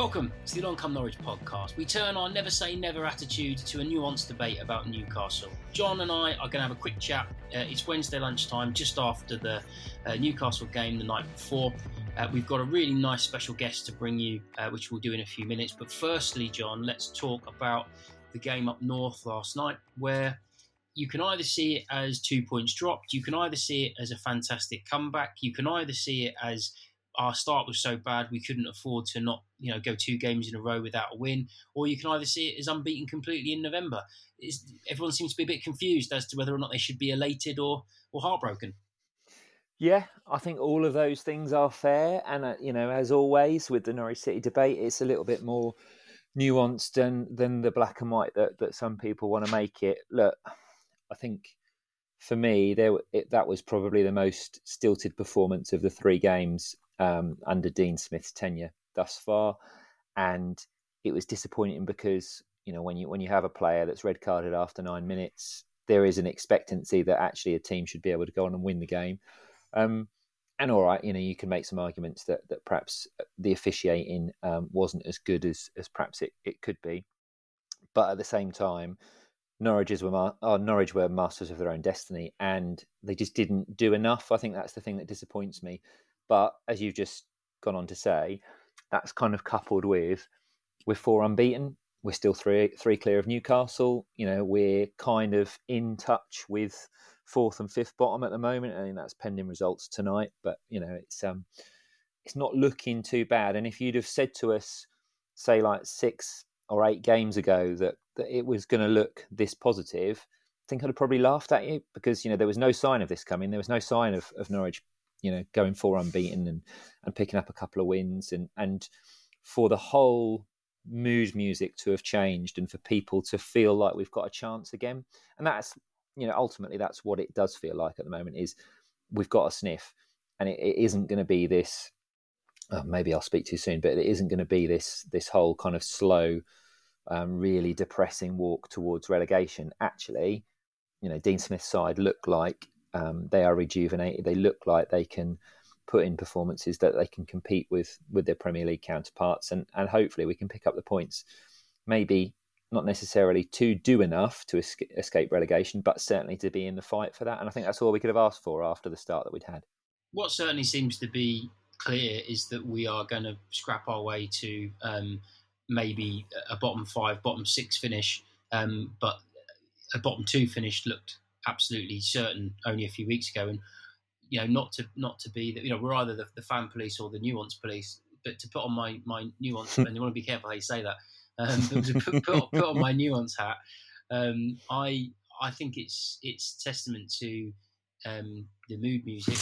Welcome to the Long Come Norwich podcast. We turn our never say never attitude to a nuanced debate about Newcastle. Jon and I are going to have a quick chat. Uh, it's Wednesday lunchtime, just after the uh, Newcastle game the night before. Uh, we've got a really nice special guest to bring you, uh, which we'll do in a few minutes. But firstly, Jon, let's talk about the game up north last night, where you can either see it as two points dropped, you can either see it as a fantastic comeback, you can either see it as our start was so bad we couldn't afford to not you know go two games in a row without a win. Or you can either see it as unbeaten completely in november. It's, everyone seems to be a bit confused as to whether or not they should be elated or or heartbroken. Yeah i think all of those things are fair. And uh, you know as always with the norwich city debate it's a little bit more nuanced than than the black and white that that some people want to make it. Look i think for me, there it, that was probably the most stilted performance of the three games um, under Dean Smith's tenure thus far, and it was disappointing because you know when you when you have a player that's red carded after nine minutes, there is an expectancy that actually a team should be able to go on and win the game. Um, and all right, you know, you can make some arguments that that perhaps the officiating um, wasn't as good as as perhaps it, it could be, but at the same time, Norwich were oh, Norwich were masters of their own destiny, and they just didn't do enough. I think that's the thing that disappoints me. But as you've just gone on to say, that's kind of coupled with we're four unbeaten. We're still three three clear of Newcastle. You know, we're kind of in touch with fourth and fifth bottom at the moment. I mean, that's pending results tonight. But you know, it's um, it's not looking too bad. And if you'd have said to us, say like six or eight games ago, that that it was going to look this positive, I think I'd have probably laughed at you because you know there was no sign of this coming. There was no sign of, of Norwich you know going four unbeaten and and picking up a couple of wins. And and for the whole mood music to have changed and for people to feel like we've got a chance again and that's you know ultimately that's what it does feel like at the moment is we've got a sniff and it, it isn't going to be this oh, maybe I'll speak too soon but it isn't going to be this this whole kind of slow um, really depressing walk towards relegation. Actually you know Dean Smith's side look like um, they are rejuvenated. They look like they can put in performances that they can compete with with their Premier League counterparts, and and hopefully we can pick up the points. Maybe not necessarily to do enough to escape relegation, but certainly to be in the fight for that. And I think that's all we could have asked for after the start that we'd had. What certainly seems to be clear is that we are going to scrap our way to um, maybe a bottom five, bottom six finish, um, but a bottom two finish looked absolutely certain only a few weeks ago, and you know not to not to be that you know we're either the, the, fan police or the nuance police, but to put on my my nuance and you want to be careful how you say that. Um, to put, put, put, on my nuance hat, um, I I think it's it's testament to um, the mood music,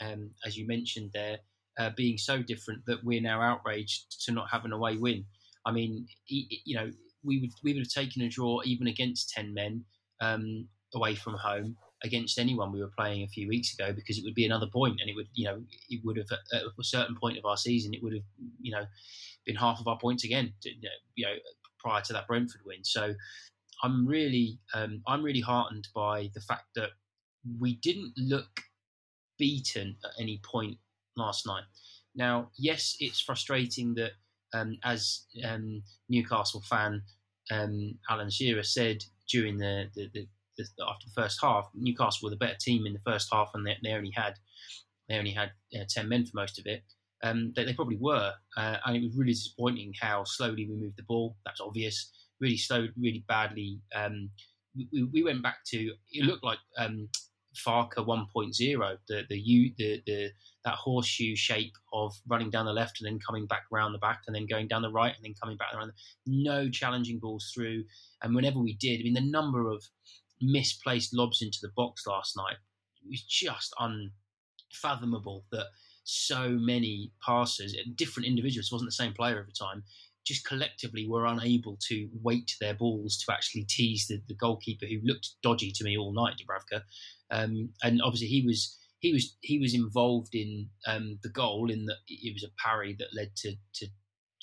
um, as you mentioned there, uh, being so different that we're now outraged to not have an away win. I mean, you know, we would we would have taken a draw even against ten men. Um, away from home against anyone we were playing a few weeks ago because it would be another point and it would you know it would have at a certain point of our season it would have you know been half of our points again you know prior to that Brentford win. So I'm really um, I'm really heartened by the fact that we didn't look beaten at any point last night. Now yes it's frustrating that um, as um, Newcastle fan um, Alan Shearer said during the, the, the, the, after the first half, Newcastle were the better team in the first half, and they, they only had they only had uh, ten men for most of it. Um, they, they, probably were, uh, and it was really disappointing how slowly we moved the ball. That's obvious. Really slow, really badly. Um, we, we, went back to it looked like um, Farke 1.0, the the, U, the the that horseshoe shape of running down the left and then coming back around the back and then going down the right and then coming back around. The, no challenging balls through, and whenever we did, I mean the number of misplaced lobs into the box last night. It was just unfathomable that so many passers, different individuals, wasn't the same player every time, just collectively were unable to weight their balls to actually tease the, the goalkeeper who looked dodgy to me all night, Dubravka. Um, and obviously he was he was he was involved in um, the goal in that it was a parry that led to to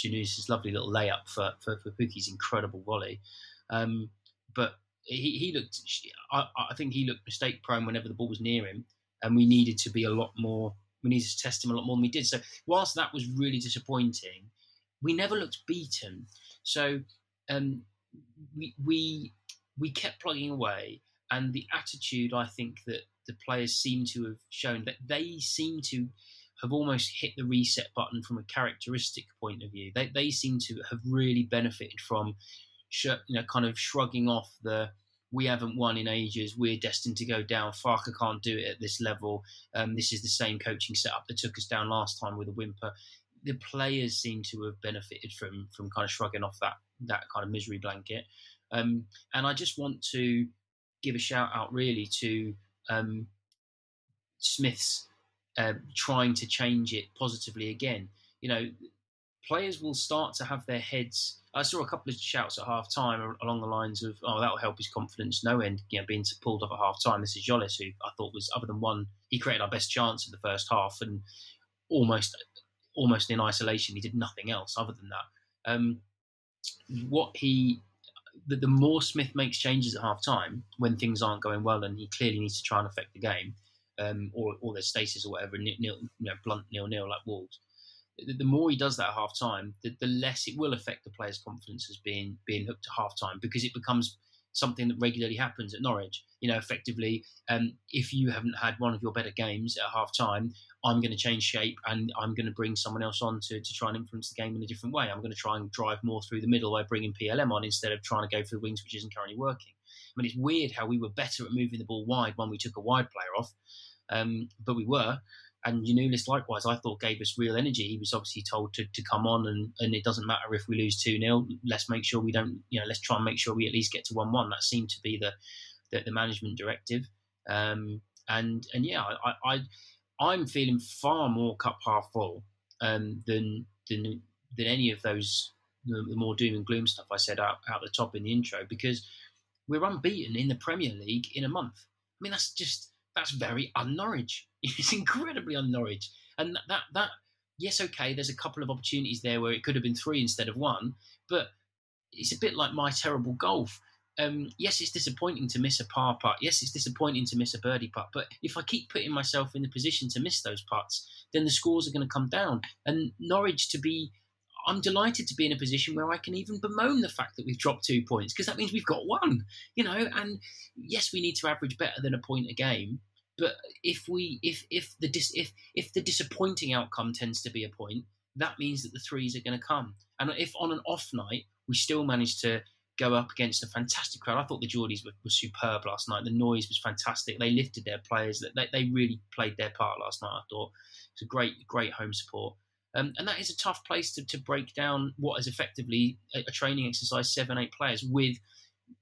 Yunus's lovely little layup for for, for Pukki's incredible volley. Um, but he, he looked. I, I think he looked mistake prone whenever the ball was near him, and we needed to be a lot more. We needed to test him a lot more than we did. So whilst that was really disappointing, we never looked beaten. So um, we we we kept plugging away, and the attitude I think that the players seem to have shown that they seem to have almost hit the reset button from a characteristic point of view. They they seem to have really benefited from, you know, kind of shrugging off the we haven't won in ages. We're destined to go down. Farke can't do it at this level. Um, this is the same coaching setup that took us down last time with a whimper. The players seem to have benefited from from kind of shrugging off that that kind of misery blanket. Um, and I just want to give a shout out really to um, Smith's uh, trying to change it positively again. You know, players will start to have their heads. I saw a couple of shouts at half time along the lines of, "Oh, that'll help his confidence." No end, you know, being pulled off at half time. This is Tzolis, who I thought was, other than one, he created our best chance in the first half, and almost, almost in isolation, he did nothing else other than that. Um, what he the, the more Smith makes changes at half time when things aren't going well and he clearly needs to try and affect the game, um, or, or there's stasis or whatever, nil, nil, you know, blunt nil nil like Wolves. The, more he does that at half time, the, the less it will affect the player's confidence as being being hooked to half time because it becomes something that regularly happens at Norwich. You know, effectively, um, if you haven't had one of your better games at half time, I'm going to change shape and I'm going to bring someone else on to, to try and influence the game in a different way. I'm going to try and drive more through the middle by bringing PLM on instead of trying to go for the wings, which isn't currently working. I mean, it's weird how we were better at moving the ball wide when we took a wide player off, um, but we were. And Giannoulis, likewise, I thought gave us real energy. He was obviously told to, to come on, and, and it doesn't matter if we lose 2 0. Let's make sure we don't, you know, let's try and make sure we at least get to 1 1. That seemed to be the, the, the management directive. Um, and and yeah, I, I I'm feeling far more cup half full um, than than than any of those the, the, more doom and gloom stuff I said out out the top in the intro because we're unbeaten in the Premier League in a month. I mean that's just that's very un-Norwich. It's incredibly un-Norwich, and that, that that yes, okay, there's a couple of opportunities there where it could have been three instead of one, but it's a bit like my terrible golf um, yes, it's disappointing to miss a par putt. Yes, it's disappointing to miss a birdie putt. But if I keep putting myself in the position to miss those putts, then the scores are going to come down. And Norwich to be, I'm delighted to be in a position where I can even bemoan the fact that we've dropped two points because that means we've got one. You know, and yes, we need to average better than a point a game. But if we, if if the dis, if if the disappointing outcome tends to be a point, that means that the threes are going to come. And if on an off night we still manage to go up against a fantastic crowd. I thought the Geordies were, were superb last night. The noise was fantastic. They lifted their players. They, they really played their part last night. I thought it's a great, great home support. Um, and that is a tough place to, to break down what is effectively a, a, training exercise, seven, eight players with,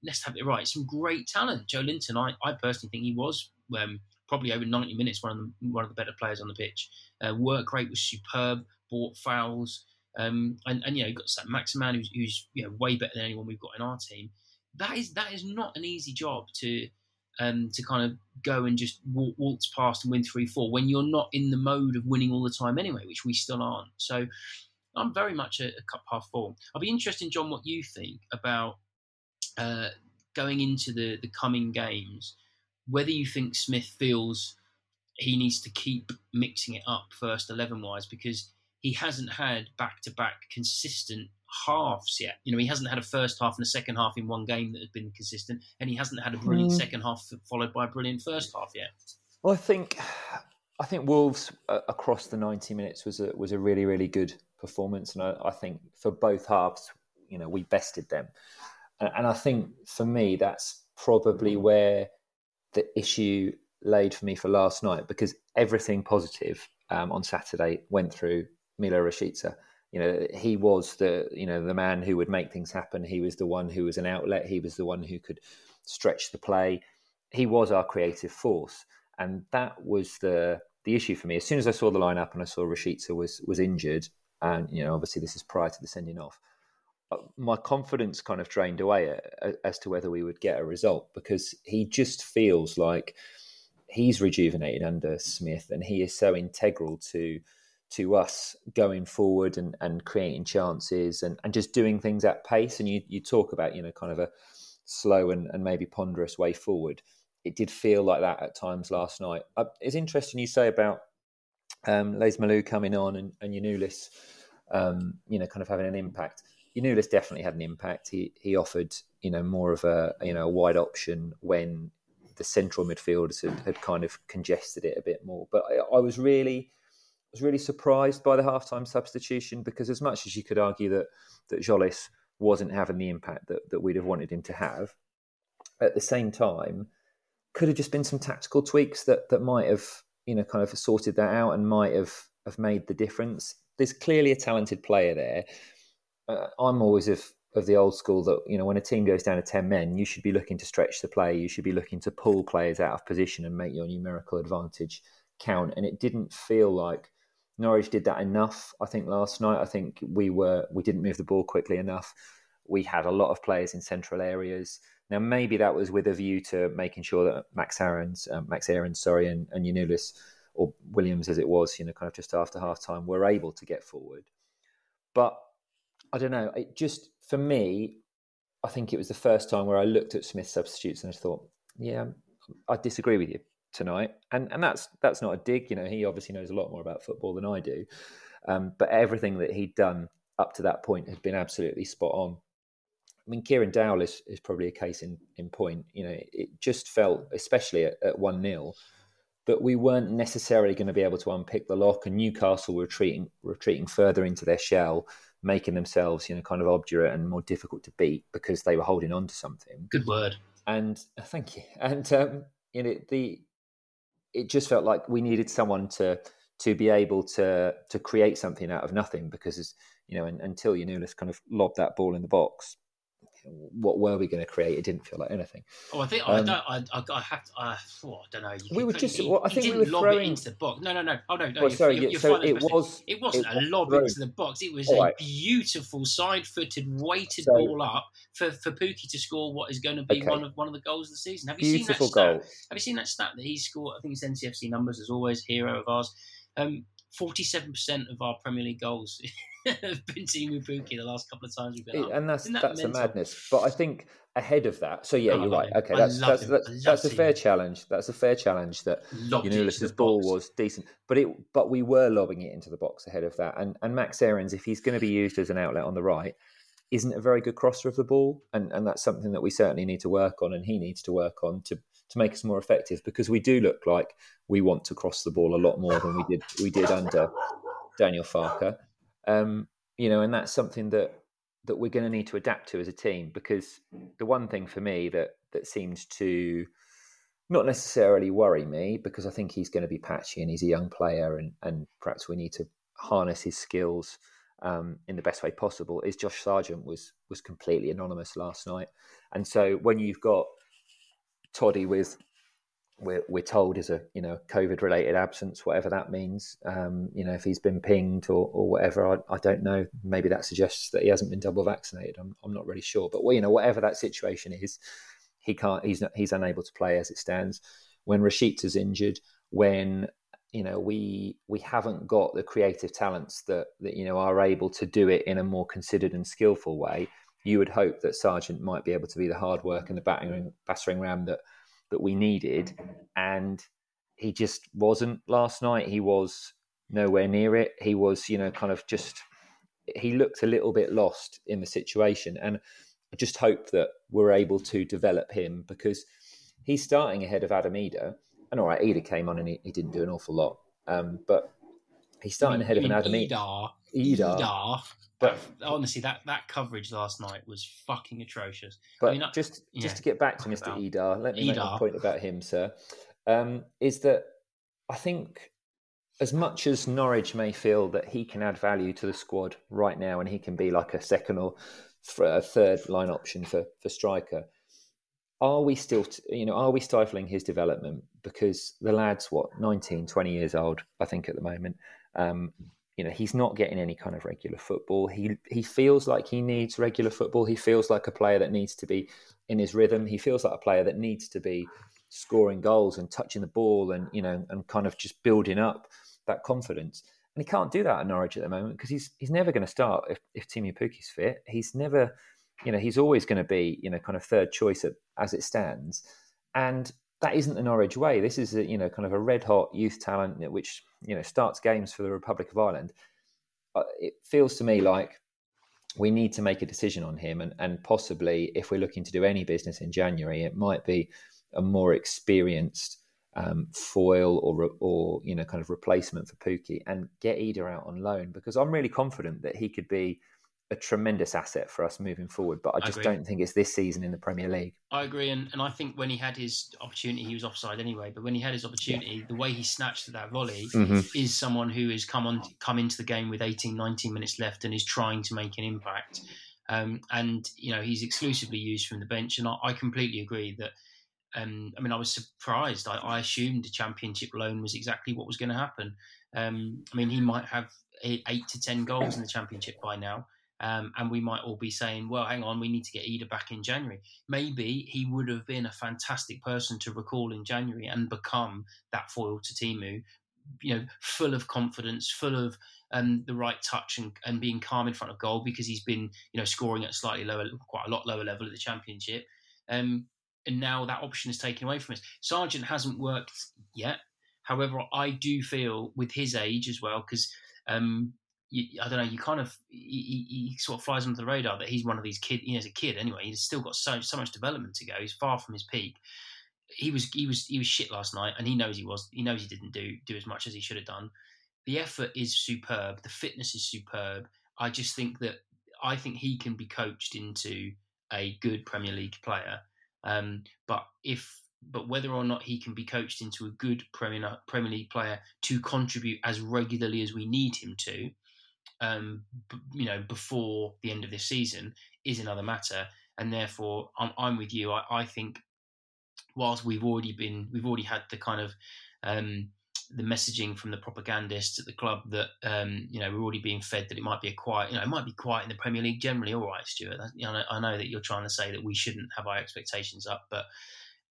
let's have it right, some great talent. Joelinton, I, I personally think he was um, probably over 90 minutes one of the, one of the better players on the pitch. Uh, work rate was superb, bought fouls, um, and, and you know, you've got Maximin, who's, who's you know way better than anyone we've got in our team. That is that is not an easy job to um, to kind of go and just waltz past and win three four when you're not in the mode of winning all the time anyway, which we still aren't. So I'm very much a, a cup half full. I'll be interested, Jon, what you think about uh, going into the the coming games. Whether you think Smith feels he needs to keep mixing it up first eleven wise because he hasn't had back to back consistent halves yet. You know, he hasn't had a first half and a second half in one game that has been consistent, and he hasn't had a brilliant mm. second half followed by a brilliant first half yet. Well, I think I think Wolves uh, across the ninety minutes was a was a really really good performance, and I, I think for both halves, you know, we bested them, and, and I think for me that's probably where the issue laid for me for last night because everything positive um, on Saturday went through Milot Rashica. You know, he was the you know the man who would make things happen. He was the one who was an outlet. He was the one who could stretch the play. He was our creative force, and that was the the issue for me. As soon as I saw the lineup and I saw Rashica was was injured, and you know obviously this is prior to the sending off, my confidence kind of drained away as to whether we would get a result because he just feels like he's rejuvenated under Smith and he is so integral to to us going forward and, and creating chances and, and just doing things at pace. And you, you talk about, you know, kind of a slow and, and maybe ponderous way forward. It did feel like that at times last night. Uh, it's interesting you say about um, Lees-Melou coming on and, and Giannoulis um, you know, kind of having an impact. Giannoulis definitely had an impact. He he offered you know more of a you know a wide option when the central midfielders had, had kind of congested it a bit more. But I, I was really was really surprised by the halftime substitution because as much as you could argue that that Tzolis wasn't having the impact that, that we'd have wanted him to have, at the same time, could have just been some tactical tweaks that that might have you know kind of sorted that out and might have have made the difference. There's clearly a talented player there. Uh, I'm always of of the old school that you know when a team goes down to 10 men you should be looking to stretch the play. You should be looking to pull players out of position and make your numerical advantage count. And it didn't feel like Norwich did that enough I think last night. I think we were we didn't move the ball quickly enough. We had a lot of players in central areas. Now maybe that was with a view to making sure that Max Aarons um, Max Aarons sorry and, and Giannoulis or Williams as it was you know kind of just after half time were able to get forward. But I don't know it just for me, I think it was the first time where I looked at Smith's substitutes and I thought, yeah, I disagree with you tonight, and and that's that's not a dig. You know, he obviously knows a lot more about football than I do, um, but everything that he'd done up to that point had been absolutely spot on. I mean, Kieran Dowell is, is probably a case in, in point. You know, it just felt, especially at, 1 0, that we weren't necessarily going to be able to unpick the lock, and Newcastle were retreating, retreating further into their shell making themselves, you know, kind of obdurate and more difficult to beat because they were holding on to something. Good word. And uh, thank you. And um, you know, the it just felt like we needed someone to to be able to to create something out of nothing because you know, and, until Giannoulis kind of lobbed that ball in the box, what were we going to create? It didn't feel like anything. Oh, I think um, I don't. I, I have to. I, oh, I don't know. We were just. He, well, I think we were throwing into the box. No, no, no. Oh no, no. Well, you're, sorry. You're, you're so it was. It wasn't it a lob thrown. into the box. It was All a right. beautiful side-footed, weighted so, ball up for for Pukki to score what is going to be okay. one of one of the goals of the season. Have you beautiful seen that goal. stat? Have you seen that stat that he scored? I think it's NCFC numbers as always, hero of ours. Um, 47% of our Premier League goals have been Teemu Pukki the last couple of times we've been up. And that's that that's a madness. But I think ahead of that, so yeah, oh, you're right. Him. Okay, that's that's, that's, that's a fair challenge. That's a fair challenge that Giannoulis's ball was decent, but it but we were lobbing it into the box ahead of that. And and Max Aarons, if he's going to be used as an outlet on the right, isn't a very good crosser of the ball, and and that's something that we certainly need to work on, and he needs to work on to to make us more effective because we do look like we want to cross the ball a lot more than we did we did under Daniel Farke. Um, you know, and that's something that that we're going to need to adapt to as a team because the one thing for me that that seems to not necessarily worry me because I think he's going to be patchy and he's a young player and and perhaps we need to harness his skills um, in the best way possible is Josh Sargent was was completely anonymous last night and so when you've got Toddy with we're, we're told is a you know COVID related absence, whatever that means. Um, you know, if he's been pinged or, or whatever, I, I, don't know. Maybe that suggests that he hasn't been double vaccinated. I'm, I'm not really sure, but well, you know, whatever that situation is, he can't. He's not. He's unable to play as it stands. When is injured, when you know we we haven't got the creative talents that that you know are able to do it in a more considered and skillful way you would hope that Sargent might be able to be the hard work and the battering, battering ram that that we needed, and he just wasn't last night. He was nowhere near it. He was, you know, kind of just he looked a little bit lost in the situation, and I just hope that we're able to develop him because he's starting ahead of Adam Idah. And all right, Idah came on and he, he didn't do an awful lot, um, but he's starting mean, ahead of an Adam Idah. Idah. But honestly, that, that coverage last night was fucking atrocious. But I mean, just yeah, just to get back to Mr. Idah, let me Idah. make a point about him, sir. Um, is that I think as much as Norwich may feel that he can add value to the squad right now, and he can be like a second or a third line option for for striker, are we still, you know, are we stifling his development because the lad's what 19, 20 years old, I think at the moment. Um, you know he's not getting any kind of regular football. He he feels like he needs regular football. He feels like a player that needs to be in his rhythm. He feels like a player that needs to be scoring goals and touching the ball and you know and kind of just building up that confidence. And he can't do that at Norwich at the moment because he's he's never going to start if if Teemu Pukki's fit. He's never, you know, he's always going to be you know kind of third choice at, as it stands. And that isn't the Norwich way. This is a, you know kind of a red hot youth talent which you know starts games for the Republic of Ireland. uh, it feels to me like we need to make a decision on him, and, and possibly if we're looking to do any business in January, it might be a more experienced um, foil or or you know kind of replacement for Pukki, and get Idah out on loan because I'm really confident that he could be a tremendous asset for us moving forward. But I just I don't think it's this season in the Premier League. I agree, and, and I think when he had his opportunity, he was offside anyway. But when he had his opportunity, yeah. the way he snatched that volley mm-hmm. is someone who has come on come into the game with 18, 19 minutes left and is trying to make an impact. Um, and you know he's exclusively used from the bench, and I, I completely agree that. Um, I mean, I was surprised. I, I, assumed the championship loan was exactly what was going to happen. Um, I mean, he might have eight, eight to ten goals in the championship by now. Um, and we might all be saying, well, hang on, we need to get Idah back in January. Maybe he would have been a fantastic person to recall in January and become that foil to Teemu, you know, full of confidence, full of um, the right touch and, and being calm in front of goal because he's been, you know, scoring at slightly lower, quite a lot lower level at the championship. Um, and now that option is taken away from us. Sargent hasn't worked yet. However, I do feel with his age as well, because um, you, I don't know, you kind of he, he, sort of flies under the radar that he's one of these kids. You know, as a kid anyway, he's still got so so much development to go. He's far from his peak. He was he was he was shit last night, and he knows he was. He knows he didn't do do as much as he should have done. The effort is superb. The fitness is superb. I just think that I think he can be coached into a good Premier League player. Um, but if but whether or not he can be coached into a good Premier Premier League player to contribute as regularly as we need him to, um, b- you know, before the end of this season is another matter. And therefore, I'm, I'm with you. I, I, think whilst we've already been, we've already had the kind of um, the messaging from the propagandists at the club that um, you know we're already being fed that it might be a quiet, you know, it might be quiet in the Premier League generally. All right, Stuart. You know, I know that you're trying to say that we shouldn't have our expectations up, but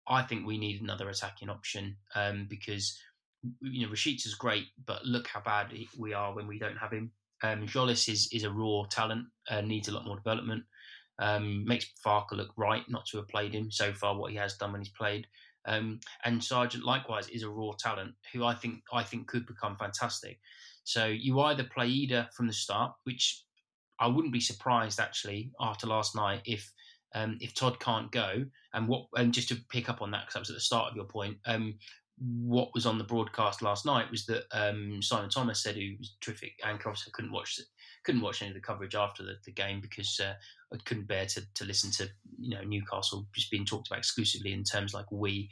I think we need another attacking option um, because you know Rashica is great, but look how bad we are when we don't have him. Um, Tzolis is is a raw talent, uh, needs a lot more development. Um, makes Farke look right not to have played him so far. What he has done when he's played, um, and Sargent likewise is a raw talent who I think I think could become fantastic. So you either play Idah from the start, which I wouldn't be surprised actually after last night if um, if Todd can't go, and what and just to pick up on that because that was at the start of your point, um, what was on the broadcast last night was that um, Simon Thomas said he was terrific anchor. Obviously, couldn't watch couldn't watch any of the coverage after the, the game because uh, I couldn't bear to, to listen to you know Newcastle just being talked about exclusively in terms like we.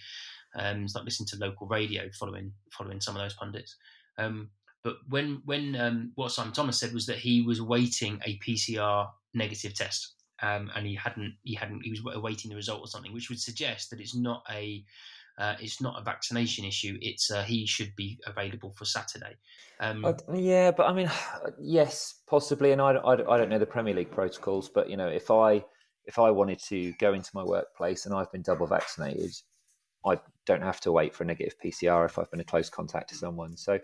Um, it's like listening to local radio, following following some of those pundits. Um, but when when um, what Simon Thomas said was that he was awaiting a PCR negative test, um, and he hadn't he hadn't he was awaiting the result or something, which would suggest that it's not a uh, it's not a vaccination issue. It's uh, he should be available for Saturday. Um, yeah, but I mean, yes, possibly. And I, I, I don't know the Premier League protocols, but you know, if I if I wanted to go into my workplace and I've been double vaccinated, I don't have to wait for a negative PCR if I've been a close contact to someone. So,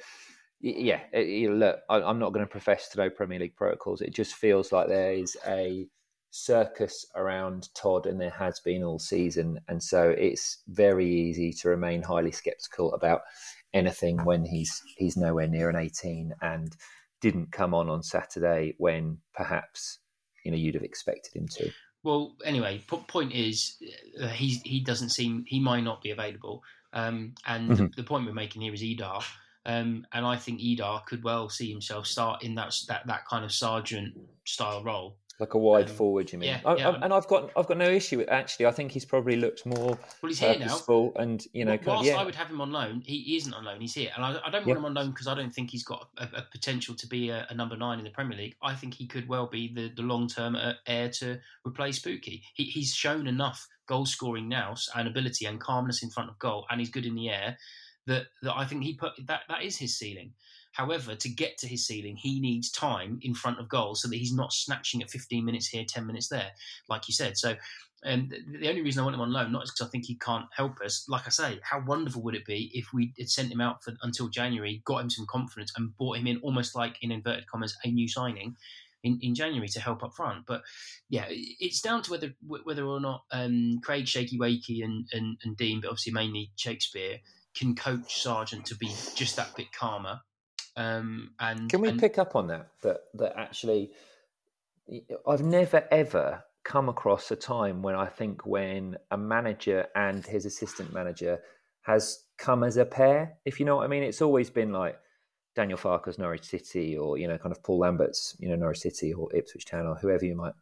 yeah, look, I'm not going to profess to know Premier League protocols. It just feels like there is a circus around Todd, and there has been all season. And so it's very easy to remain highly skeptical about anything when he's he's nowhere near an 18 and didn't come on on Saturday when perhaps you know you'd have expected him to. Well, anyway, point is uh, he he doesn't seem he might not be available. Um, and mm-hmm. the point we're making here is Idah. Um, and I think Idah could well see himself start in that that that kind of Sargent style role like a wide um, forward, you mean? Yeah, I, yeah. I, and I've got I've got no issue with actually. I think he's probably looked more well, he's here now. and you know, whilst yeah. I would have him on loan, he isn't on loan. He's here, and I, I don't want him on loan because I don't think he's got a, a potential to be a, a, number nine in the Premier League. I think he could well be the, the long term uh, heir to replace Pukki. He, he's shown enough goal scoring now and ability and calmness in front of goal, and he's good in the air. That, that I think he put that that is his ceiling. However, to get to his ceiling, he needs time in front of goal so that he's not snatching at 15 minutes here, 10 minutes there, like you said. So, um, the only reason I want him on loan, not because I think he can't help us. Like I say, how wonderful would it be if we had sent him out for, until January, got him some confidence, and brought him in almost like, in inverted commas, a new signing in, in January to help up front. But yeah, it's down to whether whether or not um, Craig Shaky Wakey and, and, and Dean, but obviously mainly Shakespeare, can coach Sargent to be just that bit calmer Um, and can we and, pick up on that? That that actually, I've never ever come across a time when I think when a manager and his assistant manager has come as a pair. If you know what I mean, it's always been like Daniel Farke's Norwich City, or you know, kind of Paul Lambert's, you know, Norwich City or Ipswich Town, or whoever you might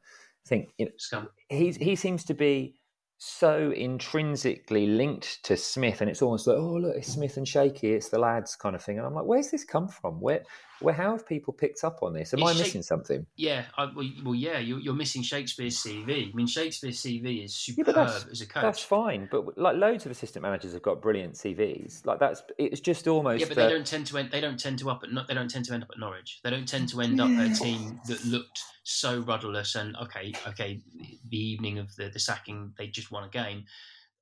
think. You know, he he seems to be so intrinsically linked to Smith, and it's almost like, oh look, it's Smith and Shaky, it's the lads kind of thing. And I'm like, where's this come from? Where, where, how have people picked up on this? Am it's I missing something? Yeah, I, well, well, yeah, you're, you're, missing Shakespeare's CV. I mean, Shakespeare's CV is superb yeah, as a coach. That's fine, but like loads of assistant managers have got brilliant CVs. Like that's it's just almost. Yeah, but they don't tend to end. They don't tend to up at. They don't tend to end up at Norwich. They don't tend to end up at a team that looked so rudderless and okay, okay, the evening of the, the sacking, they just won a game.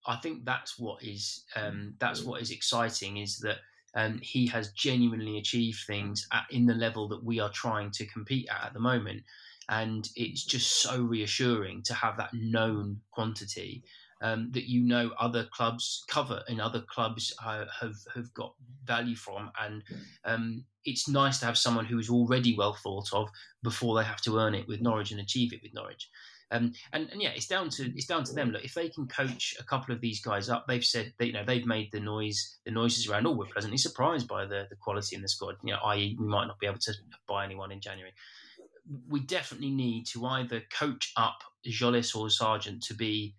I think that's what is um, that's what is exciting is that um, he has genuinely achieved things at, in the level that we are trying to compete at at the moment, and it's just so reassuring to have that known quantity um, that you know other clubs cover and other clubs uh, have have got value from, and um, it's nice to have someone who is already well thought of before they have to earn it with Norwich and achieve it with Norwich. Um, and, and yeah, it's down to it's down to them. Look, if they can coach a couple of these guys up, they've said that, you know they've made the noise, the noises around. Oh, we're pleasantly surprised by the the quality in the squad. You know, i.e., we might not be able to buy anyone in January. We definitely need to either coach up Tzolis or Sargent to be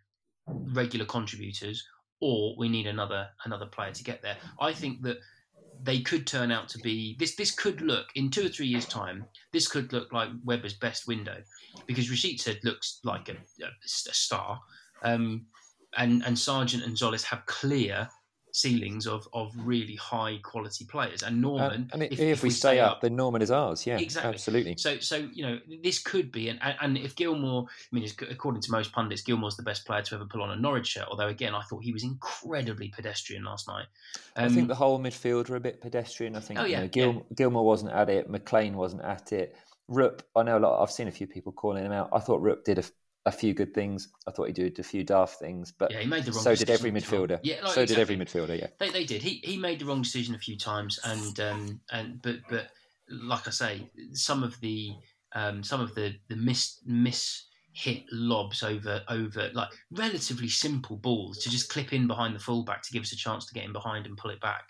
regular contributors, or we need another another player to get there. I think that they could turn out to be this. This could look in two or three years' time. This could look like Webber's best window because Rashid said looks like a, a, a star, um, and and Sargent and Tzolis have clear ceilings of of really high quality players. And Normann, uh, and if, if, if, we, stay, stay up, up, then Normann is ours. Yeah, exactly, absolutely. So so you know this could be, and and if Gilmour, I mean, according to most pundits, Gilmour's the best player to ever pull on a Norwich shirt. Although again, I thought he was incredibly pedestrian last night. Um, I think um, the whole midfield were a bit pedestrian. I think oh, yeah, you know, Gil, yeah. Gilmour wasn't at it. McLean wasn't at it. Rupp, I know a lot. I've seen a few people calling him out. I thought Rupp did a a few good things. I thought he did a few daft things, but yeah, he made the wrong so did every midfielder. Yeah, like, so exactly. did every midfielder. Yeah, they, they did. He he made the wrong decision a few times, and um, and but but like I say, some of the um, some of the the miss miss hit lobs over over like relatively simple balls to just clip in behind the fullback to give us a chance to get in behind and pull it back.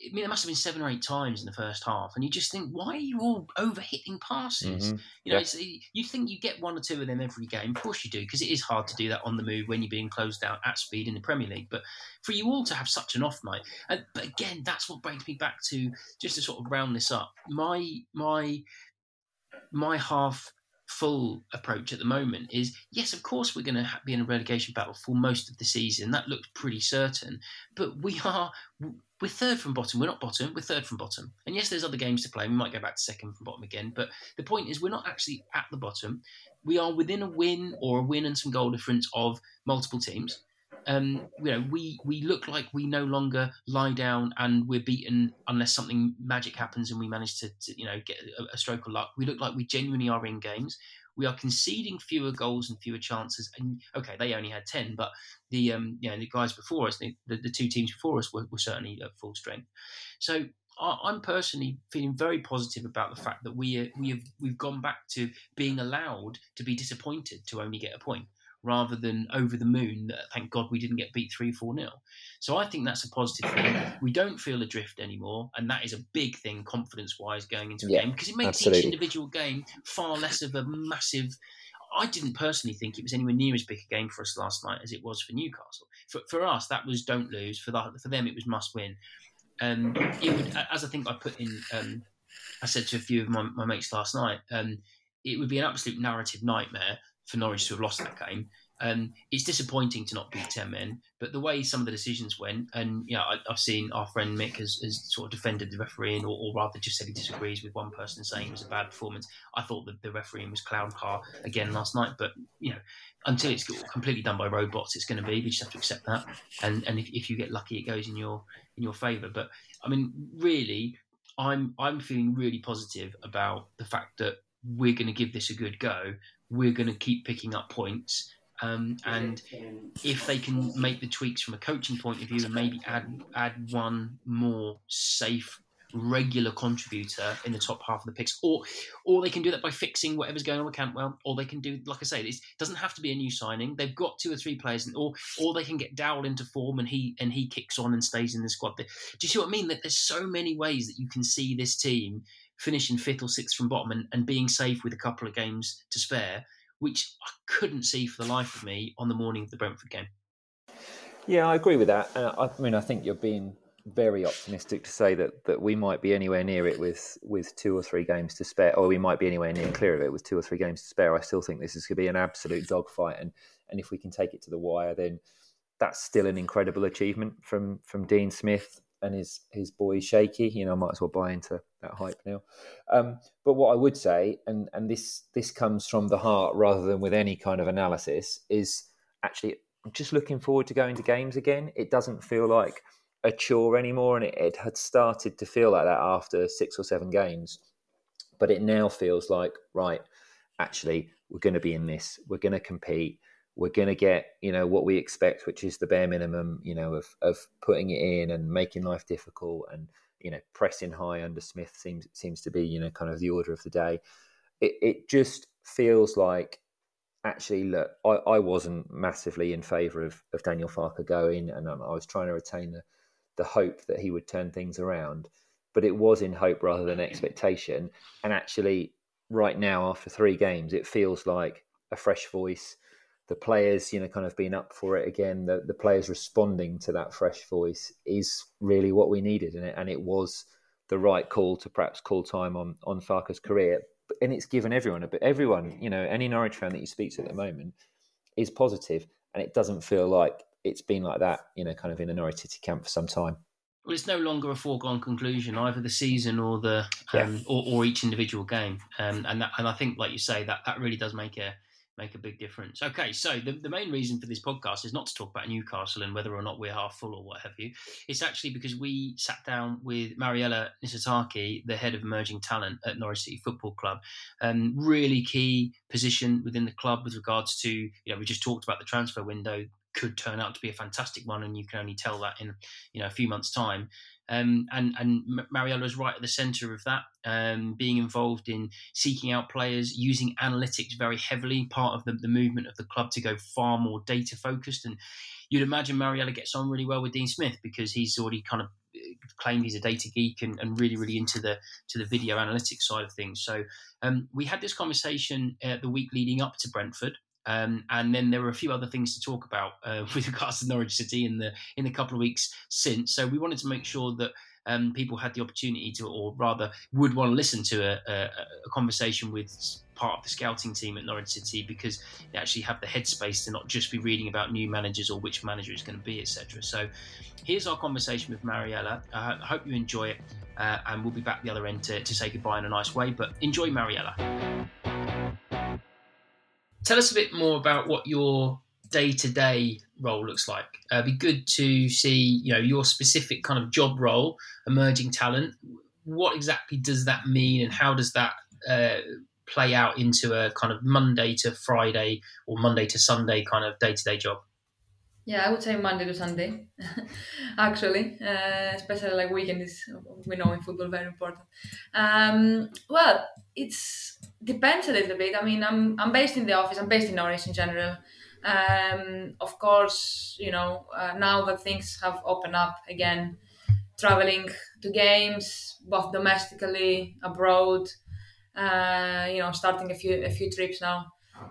I mean, there must have been seven or eight times in the first half, and you just think, why are you all over hitting passes? Mm-hmm. You know, yeah. you think you get one or two of them every game. Of course you do, because it is hard to do that on the move when you're being closed out at speed in the Premier League. But for you all to have such an off night, and, but again, that's what brings me back to just to sort of round this up. My my my half full approach at the moment is yes, of course, we're going to be in a relegation battle for most of the season. That looks pretty certain. But we are we're third from bottom. We're not bottom. We're third from bottom. And yes, there's other games to play. We might go back to second from bottom again. But the point is, we're not actually at the bottom. We are within a win or a win and some goal difference of multiple teams. Um, you know, we we look like we no longer lie down and we're beaten unless something magic happens and we manage to, to you know get a, a stroke of luck. We look like we genuinely are in games. We are conceding fewer goals and fewer chances. And okay, they only had ten, but the um, you know the guys before us, the, the, the two teams before us, were, were certainly at full strength. So I'm personally feeling very positive about the fact that we we have we've gone back to being allowed to be disappointed to only get a point rather than over the moon. that Thank God we didn't get beat three four nil. So I think that's a positive thing. We don't feel adrift anymore, and that is a big thing confidence wise going into a yeah, game because it makes absolutely. each individual game far less of a massive. I didn't personally think it was anywhere near as big a game for us last night as it was for Newcastle. For, for us, that was don't lose. For the, for them, it was must win. Um, it would, as I think I put in, um, I said to a few of my, my mates last night, um, it would be an absolute narrative nightmare for Norwich to have lost that game. Um, it's disappointing to not beat 10 men, but the way some of the decisions went, and you know, I, have seen our friend Mick has, has, sort of defended the refereeing, or, or, rather just said he disagrees with one person saying it was a bad performance. I thought that the refereeing was clown car again last night, but you know, until it's completely done by robots, it's going to be. We just have to accept that, and and if, if you get lucky, it goes in your in your favour. But I mean, really, I'm I'm feeling really positive about the fact that we're going to give this a good go we're going to keep picking up points. Um, and if they can make the tweaks from a coaching point of view and maybe add add one more safe regular contributor in the top half of the picks, or or they can do that by fixing whatever's going on with Cantwell, or they can do, like I say, it doesn't have to be a new signing. They've got two or three players, or or they can get Dowell into form and he and he kicks on and stays in the squad. Do you see what I mean? That there's so many ways that you can see this team finishing fifth or sixth from bottom and, and being safe with a couple of games to spare, which I couldn't see for the life of me on the morning of the Brentford game. Yeah, I agree with that. Uh, I mean, I think you're being very optimistic to say that that we might be anywhere near it with with two or three games to spare, or we might be anywhere near clear of it with two or three games to spare. I still think this is going to be an absolute dogfight, and and if we can take it to the wire, then that's still an incredible achievement from from Dean Smith and his his boy Shaky. You know, I might as well buy into that hype now. Um, but what I would say, and and this this comes from the heart rather than with any kind of analysis, is actually I'm just looking forward to going to games again. It doesn't feel like a chore anymore, and it, it had started to feel like that after six or seven games. But it now feels like right, actually, we're going to be in this. We're going to compete we're going to get you know what we expect which is the bare minimum you know of of putting it in and making life difficult and you know pressing high under smith seems seems to be you know kind of the order of the day. It, it just feels like actually look I, I wasn't massively in favor of, of daniel farke going and um, i was trying to retain the, the hope that he would turn things around but it was in hope rather than expectation. And actually right now after three games it feels like a fresh voice the players, you know, kind of being up for it again, the, the players responding to that fresh voice is really what we needed. And it, and it was the right call to perhaps call time on, on Farke's career. And it's given everyone a bit, everyone, you know, any Norwich fan that you speak to at the moment is positive, And it doesn't feel like it's been like that, you know, kind of in the Norwich City camp for some time. Well, it's no longer a foregone conclusion, either the season or the um, yeah. or, or, each individual game, um, and that, and I think, like you say, that that really does make a make a big difference. Okay, so the, the main reason for this podcast is not to talk about Newcastle and whether or not we're half full or what have you. It's actually because we sat down with Mariela Nisitake, the head of emerging talent at Norwich City Football Club. Um, really key position within the club with regards to, you know, we just talked about the transfer window could turn out to be a fantastic one, and you can only tell that in you know a few months' time. Um, and and Mariela is right at the centre of that, um, being involved in seeking out players, using analytics very heavily, part of the, the movement of the club to go far more data focused. And you'd imagine Mariela gets on really well with Dean Smith because he's already kind of uh, claimed he's a data geek and, and really really into the to the video analytics side of things. So um, we had this conversation uh, the week leading up to Brentford. Um, and then there were a few other things to talk about uh, with regards to Norwich City in the in the couple of weeks since. So we wanted to make sure that um, people had the opportunity to, or rather, would want to listen to a, a, a, conversation with part of the scouting team at Norwich City because they actually have the headspace to not just be reading about new managers or which manager is going to be, etc. So here's our conversation with Mariela. I hope you enjoy it, uh, and we'll be back the other end to, to say goodbye in a nice way. But enjoy Mariela. Tell us a bit more about what your day-to-day role looks like. Uh, it'd be good to see, you know, your specific kind of job role, emerging talent. What exactly does that mean, and how does that uh, play out into a kind of Monday to Friday or Monday to Sunday kind of day-to-day job? Yeah, I would say Monday to Sunday, actually, uh, especially like weekend is we know in football very important. Um, well, it's depends a little bit. I mean, I'm I'm based in the office. I'm based in Norwich in general. Um, of course, you know uh, now that things have opened up again, traveling to games both domestically, abroad. Uh, you know, starting a few a few trips now.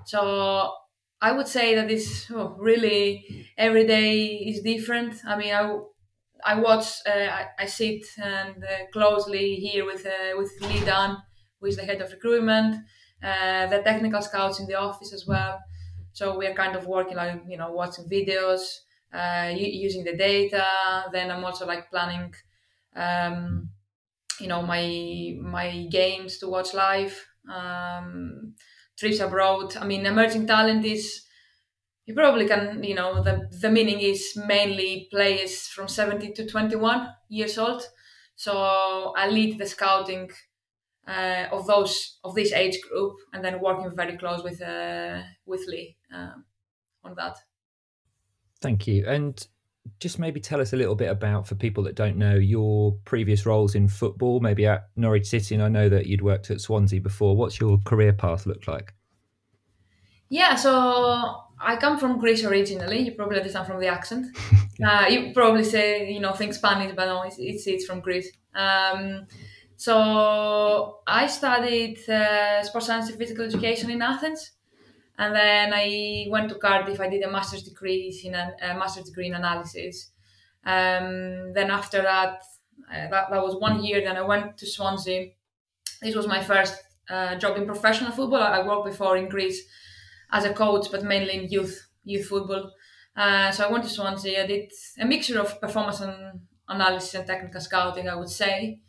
So I would say that it's oh, really every day is different. I mean, I, I watch, uh, I, I, sit and uh, closely here with uh, with Lee Dan, who is the head of recruitment, uh, the technical scouts in the office as well. So we are kind of working like you know watching videos, uh, using the data. Then I'm also like planning, um, you know, my my games to watch live. Um, trips abroad. I mean, emerging talent is you probably can, you know, the the meaning is mainly players from 70 to 21 years old. So I lead the scouting uh, of those of this age group, and then working very close with uh, with Lee uh, on that. Thank you. And just maybe tell us a little bit about, for people that don't know, your previous roles in football, maybe at Norwich City. And I know that you'd worked at Swansea before. What's your career path looked like? Yeah, so I come from Greece originally. You probably understand from the accent. yeah. uh, you probably say, you know, think Spanish, but no, it's, it's, it's from Greece. Um, so I studied uh, sports science and physical education in Athens and then I went to Cardiff. I did a master's degree in a, master's degree in analysis. Um, then after that, uh, that, that was one year. Then I went to Swansea. This was my first uh, job in professional football. I worked before in Greece as a coach, but mainly in youth youth football. Uh, so I went to Swansea. I did a mixture of performance and analysis and technical scouting, I would say.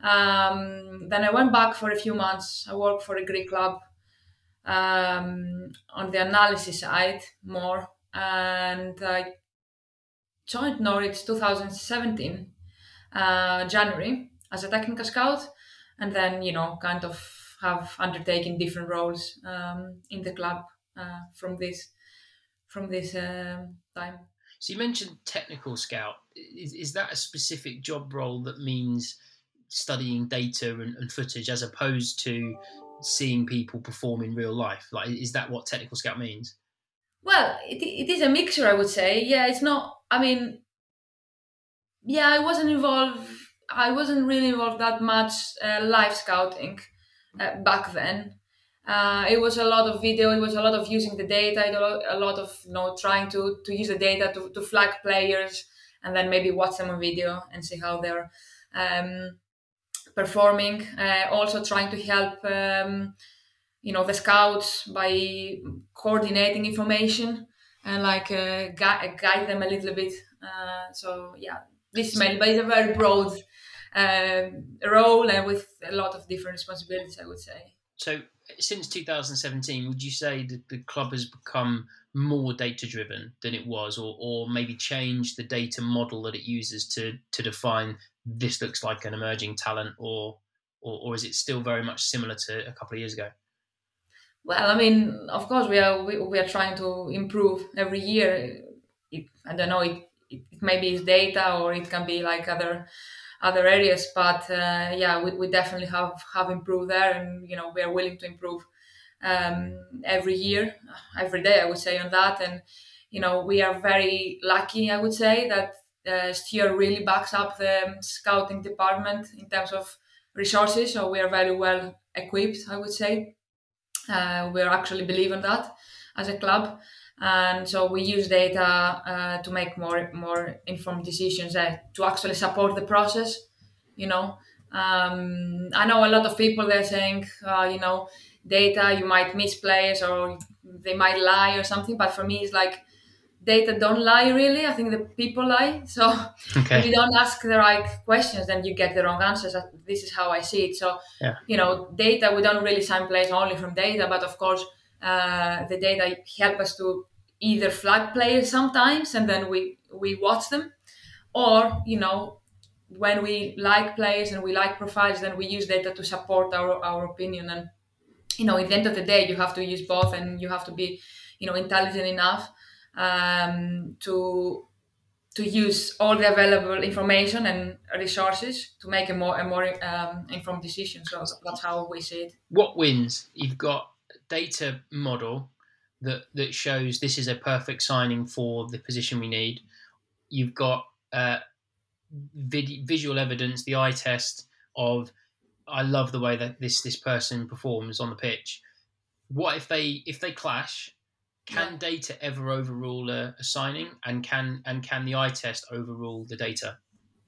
Um, then I went back for a few months. I worked for a Greek club um, on the analysis side more. And I joined Norwich 2017, uh, January, as a technical scout. And then, you know, kind of have undertaken different roles um, in the club uh, from this from this uh, time. So you mentioned technical scout. Is, is that a specific job role that means studying data and, and footage as opposed to seeing people perform in real life? Like, is that what technical scout means? Well, it, it is a mixture, I would say. Yeah, it's not. I mean, yeah, I wasn't involved. I wasn't really involved that much uh, live scouting uh, back then. Uh, it was a lot of video. It was a lot of using the data. A lot of you know trying to to use the data to to flag players and then maybe watch them on video and see how they're um, performing, uh, also trying to help um, you know the scouts by coordinating information and like uh, guide, guide them a little bit. Uh, so yeah, this is mainly, but it's a very broad um, role and with a lot of different responsibilities, I would say. So since 2017, would you say that the club has become more data driven than it was, or, or maybe changed the data model that it uses to to define this looks like an emerging talent, or or, or is it still very much similar to a couple of years ago? Well, I mean, of course, we are we, we are trying to improve every year. It, I don't know. It, it, it maybe is data, or it can be like other other areas. But uh, yeah, we, we definitely have have improved there, and you know we are willing to improve um, every year, every day. I would say on that, and you know we are very lucky. I would say that uh, Stuart really backs up the scouting department in terms of resources. So we are very well equipped. I would say uh, we actually believe in that as a club and so we use data uh, to make more more informed decisions uh, to actually support the process you know um, i know a lot of people they're saying uh, you know data you might miss players or they might lie or something but for me it's like data don't lie really. I think the people lie. So okay. if you don't ask the right questions then you get the wrong answers. This is how i see it. So yeah. you know data we don't really sign players only from data but of course uh, the data help us to either flag players sometimes and then we we watch them. Or you know when we like players and we like profiles then we use data to support our, our opinion. And you know at the end of the day you have to use both and you have to be you know intelligent enough um, to to use all the available information and resources to make a more a more um, informed decision. So that's how we see it. What wins? You've got data model that that shows this is a perfect signing for the position we need. You've got uh, vid- visual evidence, the eye test of I love the way that this this person performs on the pitch. What if they if they clash? Can yeah. data ever overrule a, a signing, and can and can the eye test overrule the data?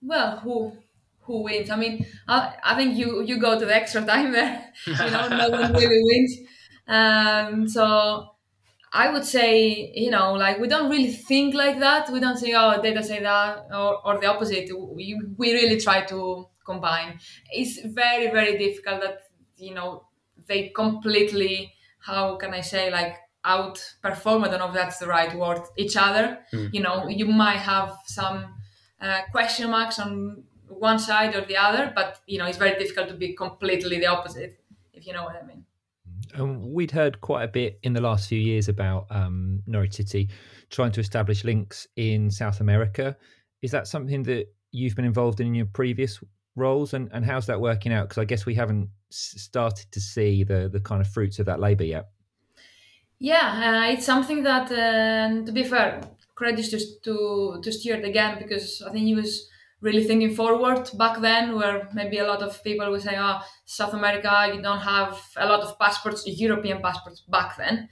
Well, who who wins? I mean, I, I think you you go to the extra time there. you know, no one really wins. Um, so I would say, you know, like we don't really think like that. We don't say, oh, data say that, or, or the opposite. We, we really try to combine. It's very, very difficult that, you know, they completely, how can I say, like outperform, I don't know if that's the right word, each other. Mm. You know, you might have some uh, question marks on one side or the other, but, you know, it's very difficult to be completely the opposite, if you know what I mean. And we'd heard quite a bit in the last few years about um, Norwich City trying to establish links in South America. Is that something that you've been involved in in your previous roles, and, and how's that working out? Because I guess we haven't started to see the the kind of fruits of that labour yet. Yeah, uh, it's something that, uh, to be fair, credit to, to to Stuart again because I think he was really thinking forward back then, where maybe a lot of people would say, "Oh, South America, you don't have a lot of passports, European passports back then."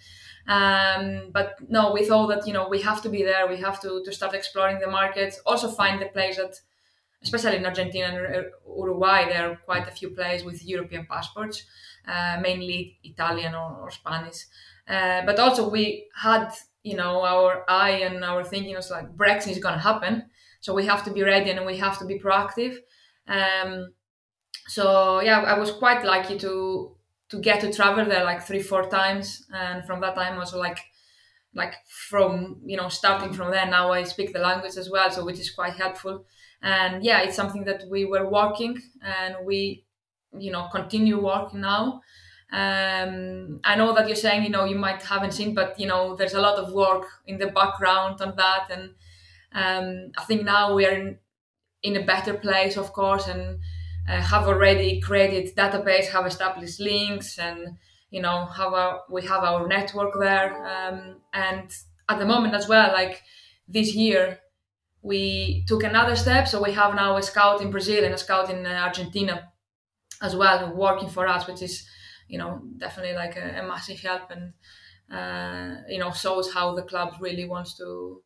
Um, but no, we thought that you know we have to be there. We have to to start exploring the markets. Also find the place that, especially in Argentina and Uruguay, there are quite a few players with European passports, uh, mainly Italian or, or Spanish. Uh, but also we had you know our eye and our thinking was like Brexit is going to happen, so we have to be ready and we have to be proactive. Um, so yeah, I was quite lucky to to get to travel there like three four times. And from that time also like like from you know starting from there now i speak the language as well so which is quite helpful. And yeah it's something that we were working and we you know continue working now um, i know that you're saying you know you might haven't seen but you know there's a lot of work in the background on that and um, i think now we are in, in a better place of course and uh, have already created database, have established links, and you know have our, we have our network there. Um, and at the moment as well, like this year, we took another step. So we have now a scout in Brazil and a scout in Argentina as well, working for us, which is you know definitely like a, a massive help and uh, you know shows how the club really wants to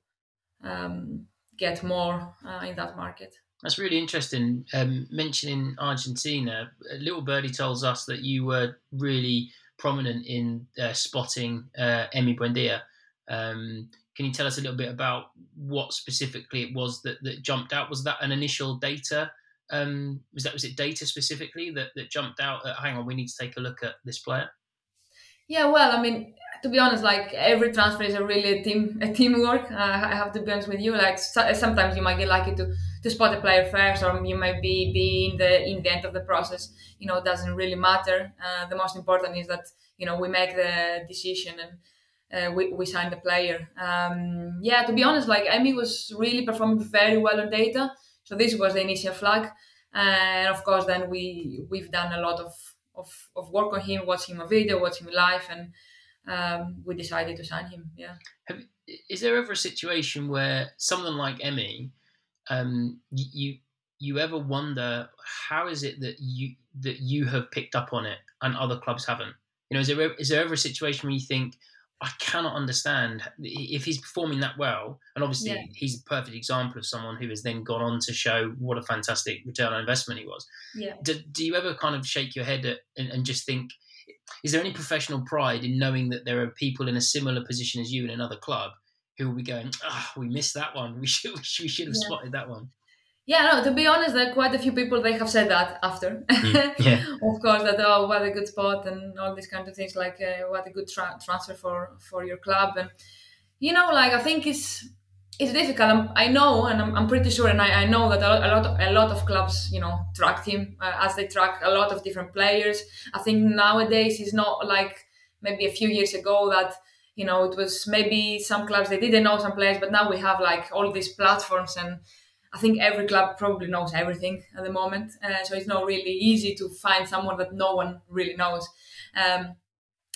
um, get more uh, in that market. That's really interesting. Um, mentioning Argentina, little birdie tells us that you were really prominent in uh, spotting uh, Emi Buendia. Um, can you tell us a little bit about what specifically it was that, that jumped out? Was that an initial data? Um, was that was it data specifically that, that jumped out? Hang on, we need to take a look at this player. Yeah, well, I mean, to be honest, like every transfer is a really a team a teamwork. Uh, I have to be honest with you. Like so, sometimes you might get lucky to to spot a player first, or you might be be in the in the end of the process. You know, doesn't really matter. Uh, the most important is that you know we make the decision and. Uh, we, we sign the player. Um, yeah, to be honest, like Emi was really performing very well on data, so this was the initial flag, and of course, then we we've done a lot of of, of work on him, watch him a video, watch him live, and um, we decided to sign him. Yeah. Have, is there ever a situation where someone like Emi, um, you you ever wonder how is it that you that you have picked up on it and other clubs haven't? You know, is there is there ever a situation where you think I cannot understand if he's performing that well, and obviously yeah. he's a perfect example of someone who has then gone on to show what a fantastic return on investment he was. Yeah. Do, do you ever kind of shake your head at, and, and just think, is there any professional pride in knowing that there are people in a similar position as you in another club who will be going, oh, we missed that one. We should we should have yeah. spotted that one. Yeah, no. To be honest, there are quite a few people they have said that after. Mm, yeah. of course, that oh, what a good spot and all these kind of things. Like uh, what a good tra- transfer for for your club, and you know, like I think it's it's difficult. I'm, i know, and I'm, I'm, pretty sure, and I, I know that a lot, of, a lot of clubs, you know, track him uh, as they track a lot of different players. I think nowadays it's not like maybe a few years ago that you know it was maybe some clubs they didn't know some players, but now we have like all these platforms, and I think every club probably knows everything at the moment. Uh, so it's not really easy to find someone that no one really knows. Um,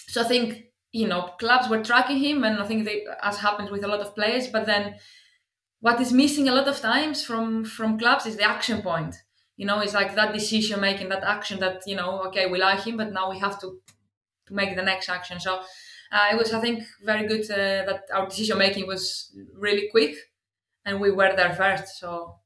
so I think you know, clubs were tracking him, and I think they, as happens with a lot of players. But then, what is missing a lot of times from from clubs is the action point. You know, it's like that decision making, that action that you know, okay, we like him, but now we have to to make the next action. So uh, it was, I think, very good uh, that our decision making was really quick, and we were there first. So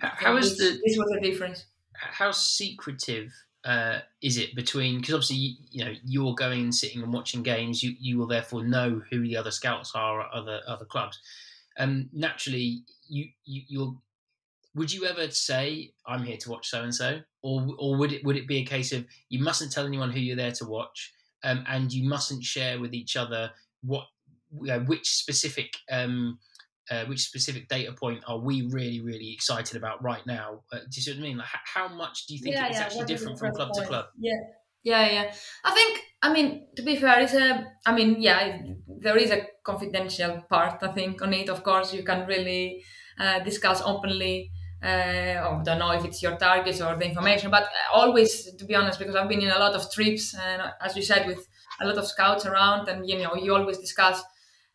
how is the this was the difference? How secretive uh, is it between because obviously you, you, know you're going and sitting and watching games you you will therefore know who the other scouts are at other other clubs um naturally you, you you'll would you ever say i'm here to watch so and so or or would it would it be a case of you mustn't tell anyone who you're there to watch um, and you mustn't share with each other what you know, which specific um, uh, which specific data point are we really, really excited about right now? Uh, do you see what I mean? Like, how much do you think yeah, it's yeah, actually different from club point? to club? Yeah, Yeah, yeah. I think, I mean, to be fair, it's a, I mean, yeah, there is a confidential part, I think, on it. Of course, you can really uh, discuss openly. Uh, I don't know if it's your targets or the information, but always, to be honest, because I've been in a lot of trips, and as you said, with a lot of scouts around, and you know, you always discuss.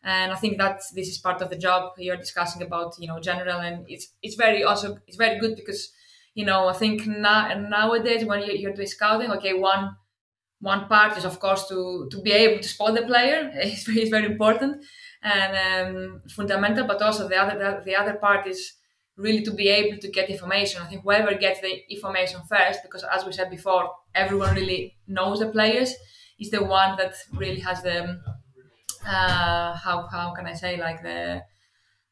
And I think that this is part of the job. You're discussing about, you know, general, and it's it's very also it's very good because you know, I think na- nowadays when you're, you're doing scouting, okay, one one part is of course to to be able to spot the player is very, very important and um, fundamental, but also the other the other part is really to be able to get information. I think whoever gets the information first, because as we said before, everyone really knows the players, is the one that really has the uh, how how can I say like the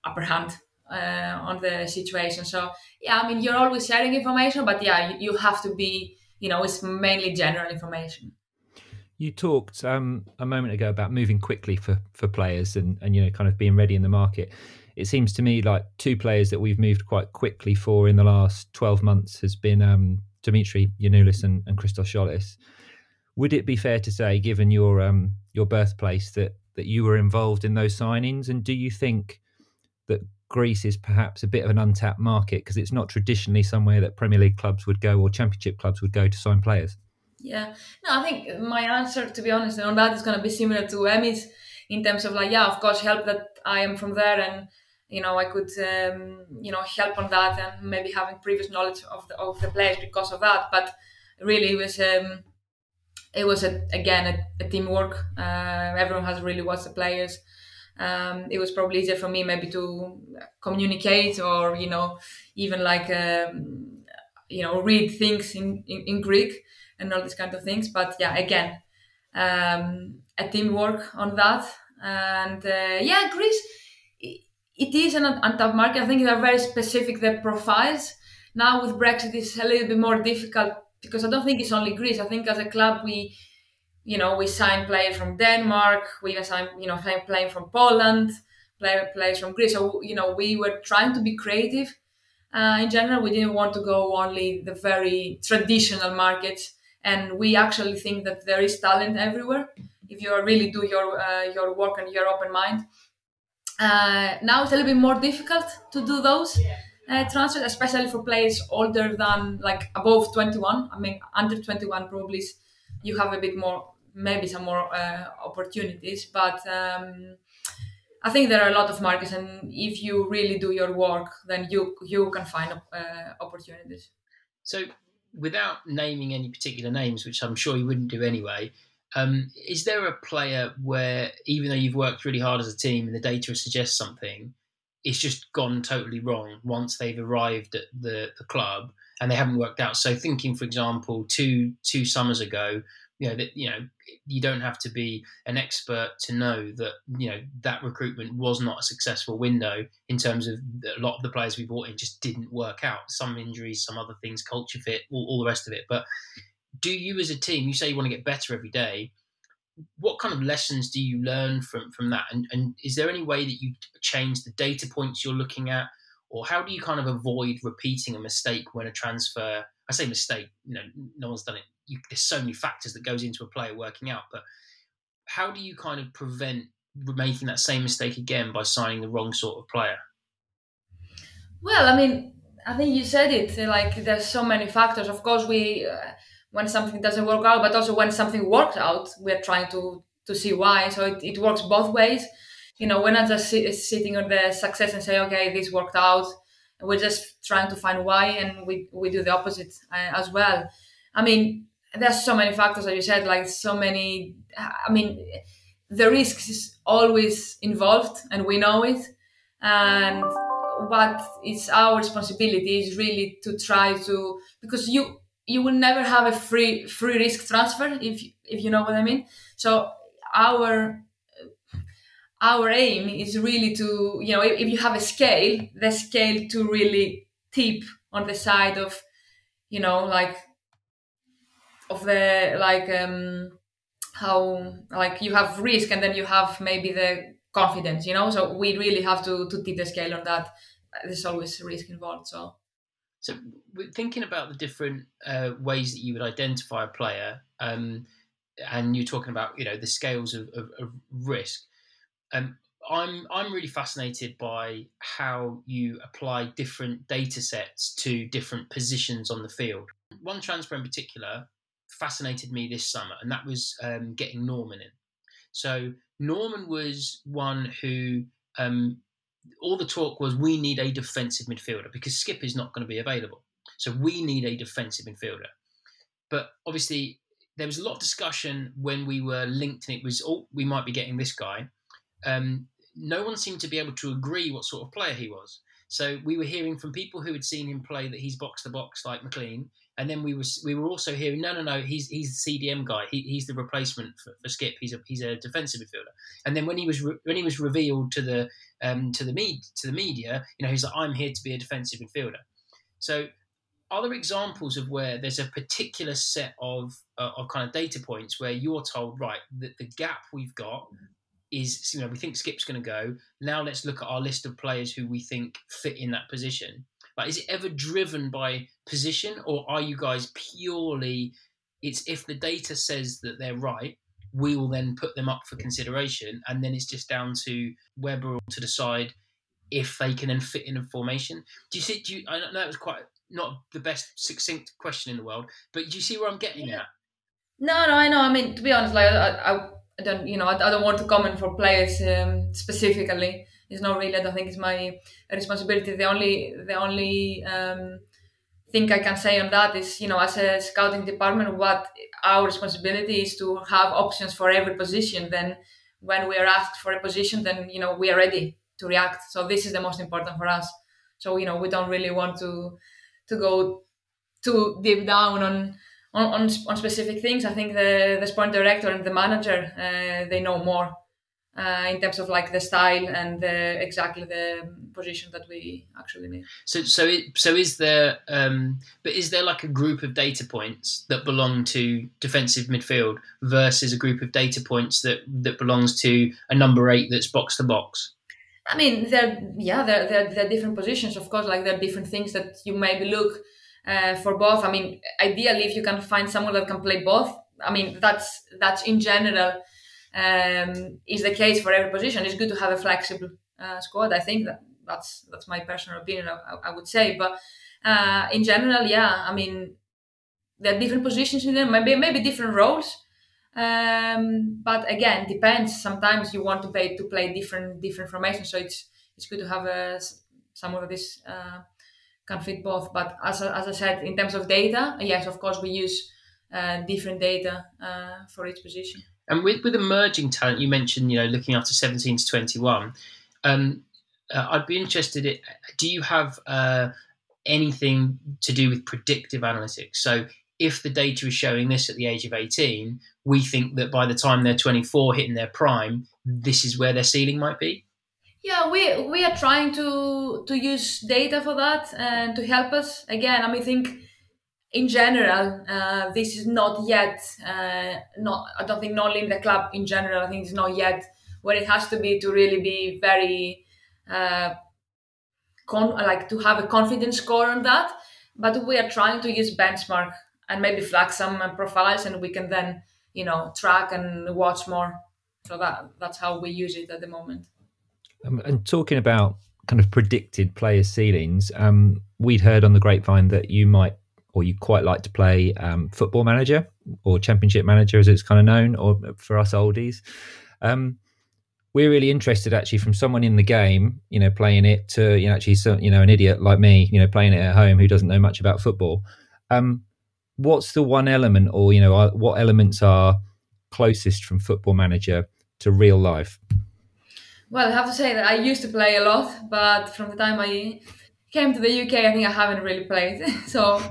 upper hand uh, on the situation. So yeah, I mean you're always sharing information, but yeah, you, you have to be you know it's mainly general information. You talked um, a moment ago about moving quickly for for players and and you know kind of being ready in the market. It seems to me like two players that we've moved quite quickly for in the last twelve months has been um, Dimitri Giannoulis and, and Christos Tzolis. Would it be fair to say, given your um, your birthplace, that that you were involved in those signings? And do you think that Greece is perhaps a bit of an untapped market because it's not traditionally somewhere that Premier League clubs would go or Championship clubs would go to sign players. Yeah, no, I think my answer, to be honest, on that is going to be similar to Emi's in terms of like, yeah, of course, help that I am from there and you know I could um, you know help on that and maybe having previous knowledge of the of the players because of that. But really, it was um, it was a, again a, a teamwork. Uh, everyone has really watched the players um, it was probably easier for me maybe to communicate or you know even like um, you know read things in, in, in, Greek and all these kind of things. But yeah, again, um, a teamwork on that. And uh, yeah, Greece, it is an untapped market. I think they're very specific the profiles. Now with Brexit, it's a little bit more difficult because I don't think it's only Greece. I think as a club we you know, we signed players from Denmark, we signed, you know, players from Poland, players from Greece. So, you know, we were trying to be creative. Uh, in general, we didn't want to go only the very traditional markets, and we actually think that there is talent everywhere if you really do your uh, your work and your open mind. Uh, now it's a little bit more difficult to do those uh, transfers, especially for players older than like above 21. I mean, under 21 probably you have a bit more maybe some more uh, opportunities. But um, I think there are a lot of markets, and if you really do your work, then you you can find uh, opportunities. So, without naming any particular names, which I'm sure you wouldn't do anyway. Um, is there a player where, even though you've worked really hard as a team and the data suggests something, it's just gone totally wrong once they've arrived at the, the club and they haven't worked out? So, thinking, for example, two two summers ago, you know that you know you don't have to be an expert to know that you know that recruitment was not a successful window in terms of a lot of the players we brought in just didn't work out some injuries some other things culture fit all, all the rest of it but do you as a team you say you want to get better every day what kind of lessons do you learn from from that and, and is there any way that you change the data points you're looking at or how do you kind of avoid repeating a mistake when a transfer i say mistake you know no one's done it you, there's so many factors that goes into a player working out. But how do you kind of prevent making that same mistake again by signing the wrong sort of player? Well, I mean, I think you said it. Like, there's so many factors. Of course, we uh, when something doesn't work out, but also when something works out, we're trying to to see why. So it, it works both ways. You know, we're not just sit, sitting on the success and say, okay, this worked out. We're just trying to find why, and we we do the opposite uh, as well. I mean, there's so many factors as you said like so many i mean the risk is always involved and we know it and what is our responsibility is really to try to because you you will never have a free free risk transfer if if you know what i mean. So our our aim is really to you know if, if you have a scale the scale to really tip on the side of you know like of the like um how like you have risk and then you have maybe the confidence you know? So we really have to to tip the scale on that. There's always risk involved so So, thinking about the different uh, ways that you would identify a player, um, and you're talking about you know the scales of, of, of risk. Um, I'm I'm really fascinated by how you apply different data sets to different positions on the field. One transfer in particular fascinated me this summer, and that was um, getting Normann in. So Normann was one who um, all the talk was we need a defensive midfielder because Skipp is not going to be available. So we need a defensive midfielder. But obviously, there was a lot of discussion when we were linked, and it was, oh, we might be getting this guy. Um, no one seemed to be able to agree what sort of player he was. So we were hearing from people who had seen him play that he's box to box like McLean, and then we was we were also hearing no no no he's he's the CDM guy. He, he's the replacement for, for, Skipp. He's a he's a defensive midfielder. And then when he was re- when he was revealed to the um to the med- to the media you know he's like I'm here to be a defensive midfielder. So are there examples of where there's a particular set of uh, of kind of data points where you're told right that the gap we've got is you know we think Skipp's going to go. Now let's look at our list of players who we think fit in that position like, is it ever driven by position, or are you guys purely? It's if the data says that they're right, we will then put them up for consideration, and then it's just down to Webber to decide if they can then fit in a formation. Do you see? Do you, I know that was quite not the best succinct question in the world, but do you see where I'm getting at? No, no, I know. I mean, to be honest, like I, I, I don't, you know, I, I, don't want to comment for players um, specifically it's not really. I don't think it's my responsibility. The only the only um, thing I can say on that is, you know, as a scouting department, what our responsibility is to have options for every position. Then, when we are asked for a position, then you know we are ready to react. So this is the most important for us. So you know we don't really want to to go too deep down on on, on, on specific things. I think the the sport director and the manager uh, they know more uh, in terms of like the style and the, exactly the position that we actually need. So, so, it, so is there? Um, but is there like a group of data points that belong to defensive midfield versus a group of data points that that belongs to a number eight that's box to box? I mean, there, yeah, there, there, there are different positions, of course. Like there are different things that you maybe look uh, for both. I mean, ideally, if you can find someone that can play both, I mean, that's that's in general um, is the case for every position. It's good to have a flexible uh, squad. I think that that's that's my personal opinion. I, I would say, but uh, in general, yeah. I mean, there are different positions in there, maybe maybe different roles. Um, but again, depends. Sometimes you want to play to play different different formations, so it's it's good to have a, of this uh, can fit both. But as as I said, in terms of data, yes, of course, we use uh, different data uh, for each position. And with, with emerging talent, you mentioned, you know, looking after 17 to 21. Um, uh, I'd be interested in, do you have uh, anything to do with predictive analytics? So if the data is showing this at the age of 18, we think that by the time they're 24, hitting their prime, this is where their ceiling might be? Yeah, we we are trying to to use data for that and to help us. Again, I mean, think in general, uh, this is not yet uh, not. I don't think not in the club in general. I think it's not yet where it has to be to really be very uh, con- like to have a confidence score on that. But we are trying to use benchmark and maybe flag some uh, profiles, and we can then you know track and watch more. So that that's how we use it at the moment. Um, and talking about kind of predicted player ceilings, um, we'd heard on the grapevine that you might or you quite like to play um, football manager or championship manager as it's kind of known or for us oldies. Um, we're really interested actually from someone in the game you know playing it to you know actually you know an idiot like me you know playing it at home who doesn't know much about football. Um, what's the one element or you know what elements are closest from football manager to real life? Well i have to say that i used to play a lot but from the time i came to the uk i think i haven't really played. So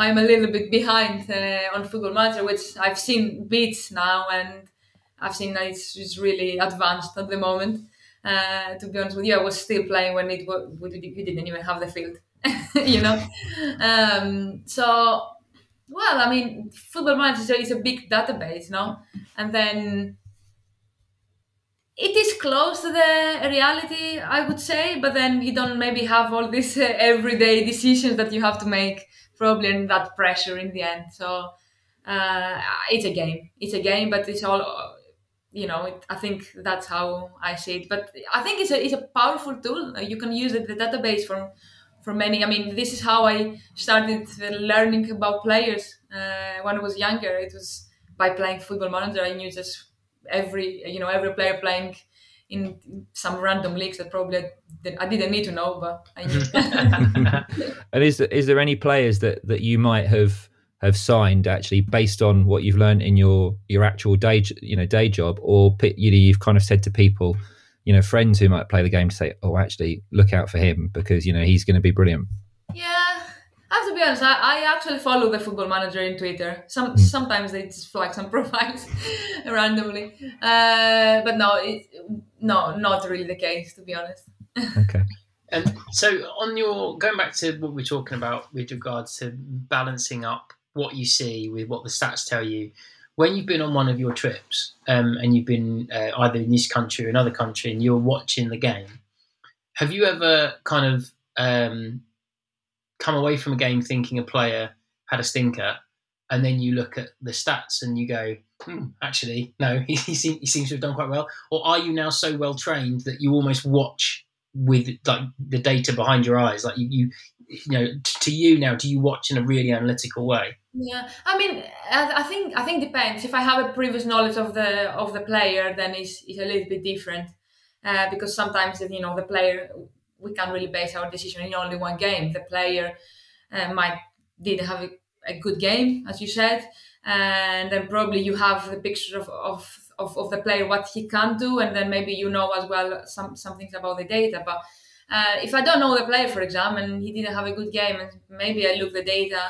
I'm a little bit behind uh, on Football Manager, which I've seen beats now, and I've seen that it's, it's really advanced at the moment. Uh, to be honest with you, I was still playing when it was, we didn't even have the field, you know. Um, so, well, I mean, Football Manager is a big database, no, and then it is close to the reality, I would say, but then you don't maybe have all these uh, everyday decisions that you have to make, probably, that pressure in the end. So uh, it's a game. It's a game, but it's all, you know. It, I think that's how I see it. But I think it's a it's a powerful tool. You can use it, the database for for many. I mean, this is how I started learning about players uh, when I was younger. It was by playing Football Manager. I knew just every you know every player playing in some random leagues that probably I didn't need to know, but I knew. and is there, is there any players that, that you might have have signed actually based on what you've learned in your your actual day you know day job, or you know you've kind of said to people, you know, friends who might play the game to say, oh, actually look out for him because you know he's going to be brilliant. Yeah, I have to be honest. I, I actually follow the football manager in Twitter. Some mm. sometimes they just flag some profiles randomly, uh, but no, it, no, not really the case to be honest. okay. And so, on your going back to what we're talking about with regards to balancing up what you see with what the stats tell you, when you've been on one of your trips um, and you've been uh, either in this country or another country and you're watching the game, have you ever kind of um, come away from a game thinking a player had a stinker, and then you look at the stats and you go, hmm, actually, no, he, he, seems, he seems to have done quite well? Or are you now so well trained that you almost watch with like the data behind your eyes? Like you, you, you know, to you now, do you watch in a really analytical way? Yeah, I mean, I think I think depends. If I have a previous knowledge of the of the player, then it's, it's a little bit different. Uh, because sometimes you know the player we can't really base our decision in only one game. The player uh, might didn't have a, a, good game, as you said, and then probably you have the picture of, of, of, of, the player what he can do, and then maybe you know as well some some things about the data. But uh, if I don't know the player, for example, and he didn't have a good game, and maybe I look the data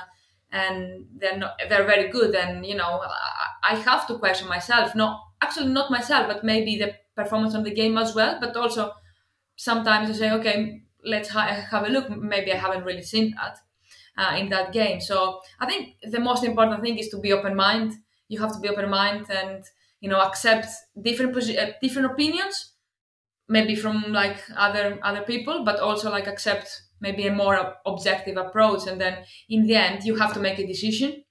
and they're not they're very good, and you know I, I have to question myself. Not actually not myself, but maybe the performance on the game as well, but also sometimes I say, okay, let's ha- have a look. Maybe I haven't really seen that uh, in that game. So I think the most important thing is to be open mind. You have to be open mind and you know accept different posi- uh, different opinions, maybe from like other other people, but also like accept maybe a more objective approach. And then in the end, you have to make a decision,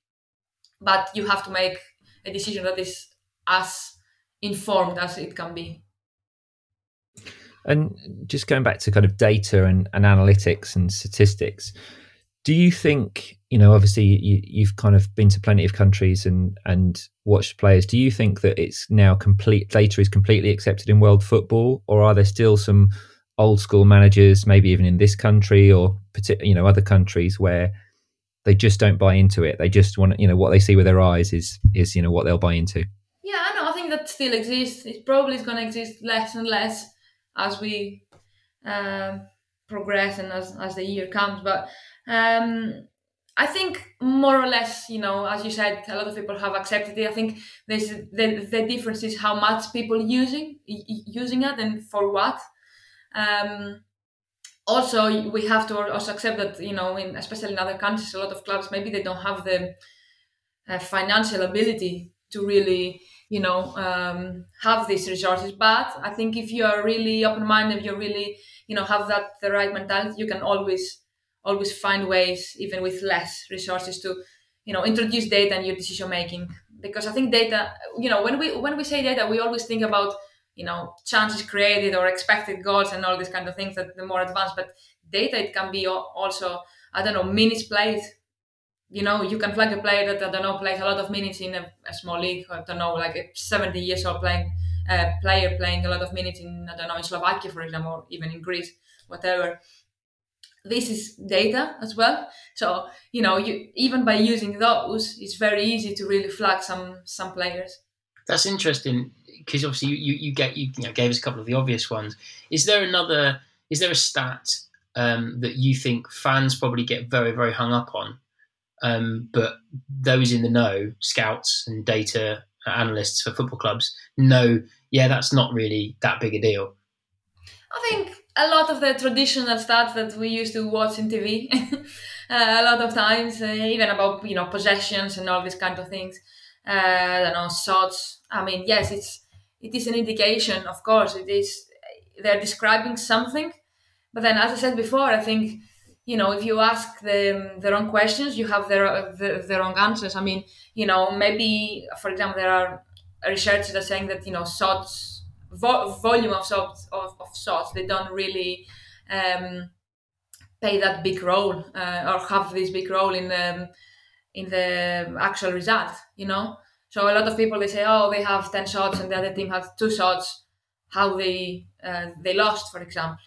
but you have to make a decision that is as informed as it can be. And just going back to kind of data and, and analytics and statistics, do you think you know obviously you, have kind of been to plenty of countries and and watched players. Do you think that it's now complete data is completely accepted in world football? Or are there still some old school managers maybe even in this country or you know other countries where they just don't buy into it? They just want you know what they see with their eyes is is you know what they'll buy into. Yeah i know. I think that still exists. It probably is going to exist less and less as we um, progress and as, as the year comes. But um, I think more or less, you know, as you said, a lot of people have accepted it. I think there's the, the difference is how much people using using it and for what. Um, also, we have to also accept that you know, in especially in other countries, a lot of clubs maybe they don't have the uh, financial ability to really you know um, have these resources. But i think if you are really open-minded you really you know have that the right mentality you can always always find ways even with less resources to you know introduce data in your decision making because i think data you know when we when we say data we always think about you know chances created or expected goals and all these kind of things that the more advanced but data it can be also i don't know minutes played you know, you can flag a player that I don't know plays a lot of minutes in a, a small league. I don't know, like a 70 years old playing uh, player playing a lot of minutes in I don't know in Slovakia, for example, or even in Greece, whatever. This is data as well. So you know, you even by using those, it's very easy to really flag some some players. That's interesting because obviously you, you, get you, you know, gave us a couple of the obvious ones. Is there another? Is there a stat um, that you think fans probably get very very hung up on? Um, but those in the know, scouts and data analysts for football clubs, know, yeah, that's not really that big a deal. I think a lot of the traditional stats that we used to watch in TV, uh, a lot of times, uh, even about you know possessions and all these kind of things. Uh, I don't know shots. I mean, yes, it's it is an indication. Of course, it is. They're describing something, but then, as I said before, I think you know if you ask the the wrong questions, you have the the, the wrong answers. I mean, you know, maybe for example, there are researchers that are saying that you know shots vo- volume of shots of, of shots they don't really um, play that big role uh, or have this big role in the in the actual result. You know, so a lot of people they say, oh, they have ten shots and the other team has two shots. How they uh, they lost, for example.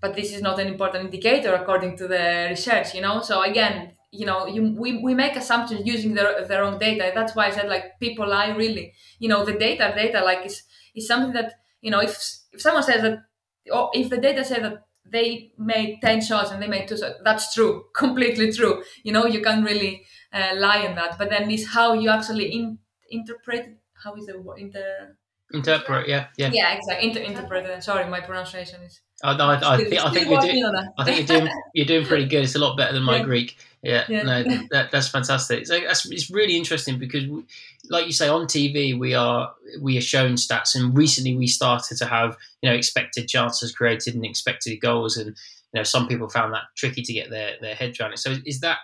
But this is not an important indicator according to the research. You know, so again, you know, you, we, we make assumptions using their, their own data. That's why I said like people lie really. You know, the data data like is is something that you know if if someone says that or if the data says that they made 10 shots and they made two shots that's true completely true you know you can't really uh, lie on that but then it's how you actually in, interpret how is the word inter interpret yeah yeah yeah exactly inter- interpret sorry my pronunciation is I, I, think, I think you're doing. I think you're doing. You're doing pretty good. It's a lot better than my yeah. Greek. Yeah, yeah. no, that, that's fantastic. So that's it's really interesting because, we, like you say, on TV we are we are shown stats, and recently we started to have you know expected chances created and expected goals, and you know some people found that tricky to get their their heads around it. So is that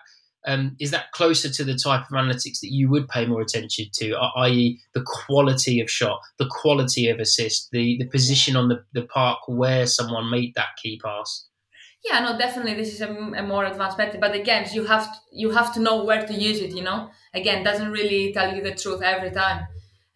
um, is that closer to the type of analytics that you would pay more attention to, i.e., the quality of shot, the quality of assist, the, the position on the, the park where someone made that key pass? Yeah, no, definitely. This is a, a more advanced method, but again, you have to, you have to know where to use it. You know, again, doesn't really tell you the truth every time.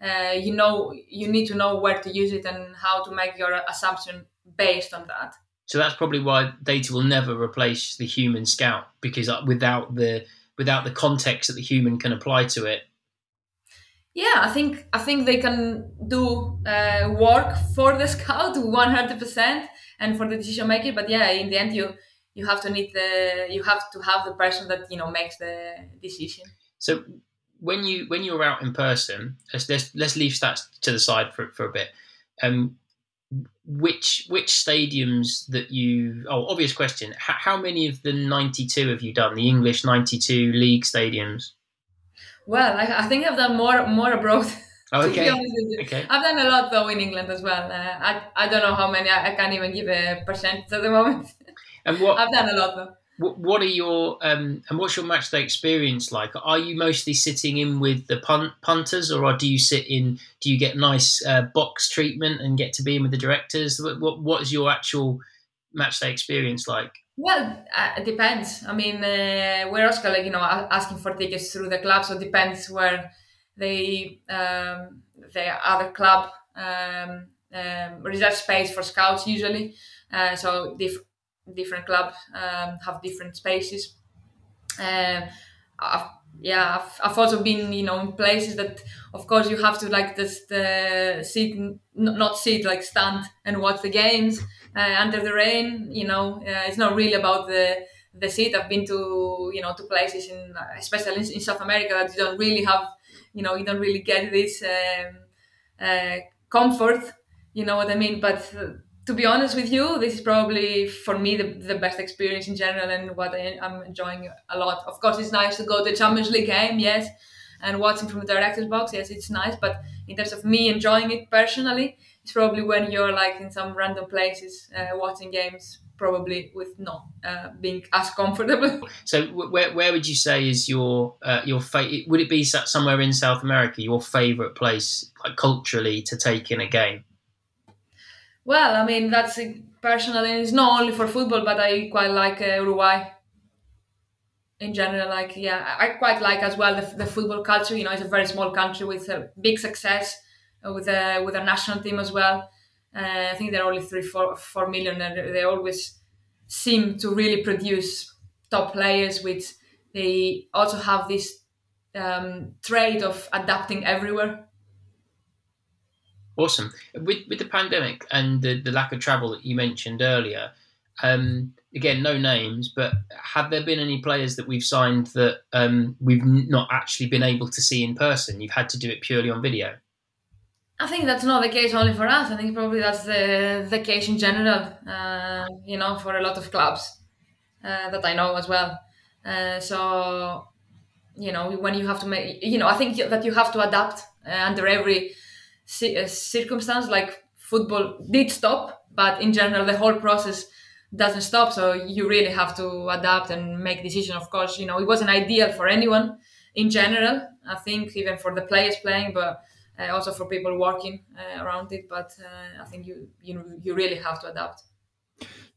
Uh, you know, you need to know where to use it and how to make your assumption based on that. So that's probably why data will never replace the human scout because uh, without the without the context that the human can apply to it. Yeah, I think I think they can do uh, work for the scout one hundred percent and for the decision maker. But yeah, in the end, you you have to need the you have to have the person that you know makes the decision. So when you when you're out in person, let's let's, let's leave stats to the side for for a bit. Um, which which stadiums that you oh obvious question. How, how many of the 92 have you done? The english 92 league stadiums? Well i, I think i've done more more abroad oh, okay. okay. I've done a lot though in england as well. Uh, I, I don't know how many. I, I can't even give a percent at the moment. And what i've done a lot though what are your um, and what's your match day experience like? Are you mostly sitting in with the punt, punters, or do you sit in? Do you get nice uh, box treatment and get to be in with the directors? What what is your actual match day experience like? Well, uh, it depends. I mean, uh, we're also like you know asking for tickets through the club, so it depends where they um, the other club um, um, reserve space for scouts usually. Uh, so diff- different clubs um, have different spaces. Um, I've, yeah, I've, I've also been, you know, in places that, of course, you have to like just uh, sit, not sit, like stand and watch the games uh, under the rain. You know, uh, it's not really about the the seat. I've been to, you know, to places in, especially in, in South America, that you don't really have, you know, you don't really get this um, uh, comfort. You know what I mean? But to be honest with you, this is probably for me the, the best experience in general and what I, am enjoying a lot. Of course, it's nice to go to the Champions League game, yes, and watching from the director's box, yes, it's nice. But in terms of me enjoying it personally, it's probably when you're like in some random places uh, watching games, probably with not uh, being as comfortable. So, where, where would you say is your uh, your fa- Would it be somewhere in South America your favorite place, like culturally, to take in a game? Well, I mean, that's personally, it's not only for football, but I quite like uh, Uruguay in general. Like, yeah, I quite like as well the, the football culture. You know, it's a very small country with a big success uh, with a with a national team as well. Uh, I think they're only three, four, four million, and they always seem to really produce top players. Which they also have this um, trait of adapting everywhere. Awesome. With with the pandemic and the, the lack of travel that you mentioned earlier, um, again, no names, but have there been any players that we've signed that um, we've not actually been able to see in person? You've had to do it purely on video. I think that's not the case only for us. I think probably that's the the case in general. Uh, you know, for a lot of clubs uh, that I know as well. Uh, so, you know, when you have to make, you know, I think that you have to adapt uh, under every circumstance like football did stop but in general the whole process doesn't stop. So you really have to adapt and make decision of course. You know it wasn't ideal for anyone in general i think even for the players playing but uh, also for people working uh, around it. But uh, i think you you you really have to adapt.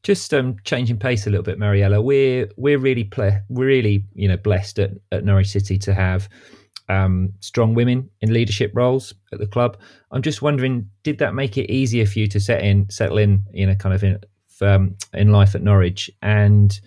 Just um, changing pace a little bit, Mariela. We're we're really ple- we're really you know blessed at, at Norwich City to have um, strong women in leadership roles at the club. I'm just wondering, did that make it easier for you to set in settle in, you know, kind of in um, in life at Norwich? And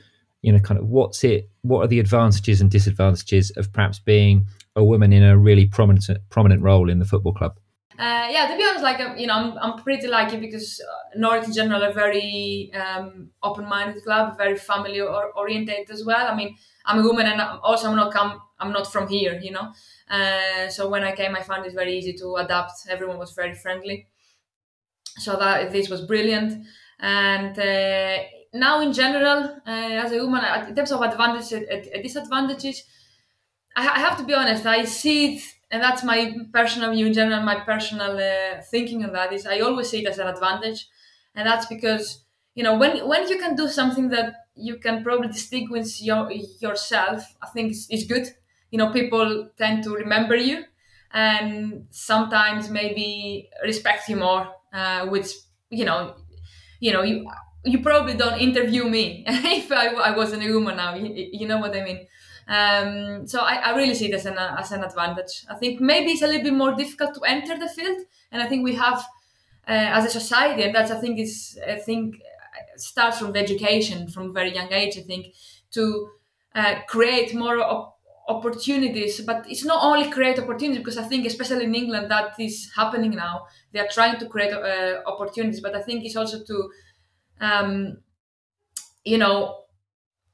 you know, kind of what's it? What are the advantages and disadvantages of perhaps being a woman in a really prominent prominent role in the football club? Uh, yeah, to be honest, like um, you know, I'm, I'm pretty lucky because Norwich in general are very um, open-minded club, very family oriented as well. I mean, I'm a woman, and also I'm not come, I'm not from here, you know. Uh, so when I came, I found it very easy to adapt. Everyone was very friendly, so that this was brilliant. And uh, now, in general, uh, as a woman, in terms of advantages and disadvantages, I, I have to be honest. I see it and that's my personal view in general my personal uh, thinking on that is i always see it as an advantage and that's because you know when when you can do something that you can probably distinguish your, yourself i think it's good you know people tend to remember you and sometimes maybe respect you more uh, which you know you know you you probably don't interview me if I, I wasn't a woman now you, you know what i mean um, so I, I, really see it as an, as an advantage. I think maybe it's a little bit more difficult to enter the field, and I think we have uh, as a society, and that's I think is I think starts from the education from very young age. I think to uh, create more op- opportunities, but it's not only create opportunities because I think especially in England that is happening now. They are trying to create uh, opportunities, but I think it's also to um, you know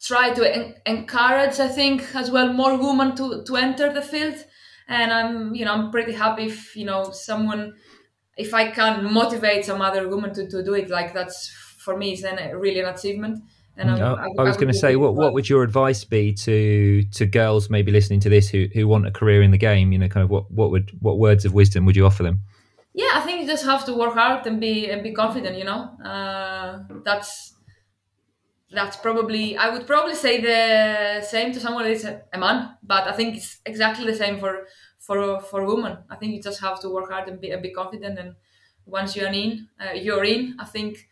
try to en- encourage i think as well more women to to enter the field and i'm you know i'm pretty happy if you know someone if i can motivate some other woman to, to do it like that's for me is then really an achievement and I, I, I was going to say, what what would your advice be to to girls maybe listening to this who, who want a career in the game? You know, kind of what, what would what words of wisdom would you offer them? Yeah, I think you just have to work hard and be and be confident. You know, uh, that's that's probably I would probably say the same to someone that's a, a man, but I think it's exactly the same for for for women. I think you just have to work hard and be, be confident, and once you're in, uh, you're in. I think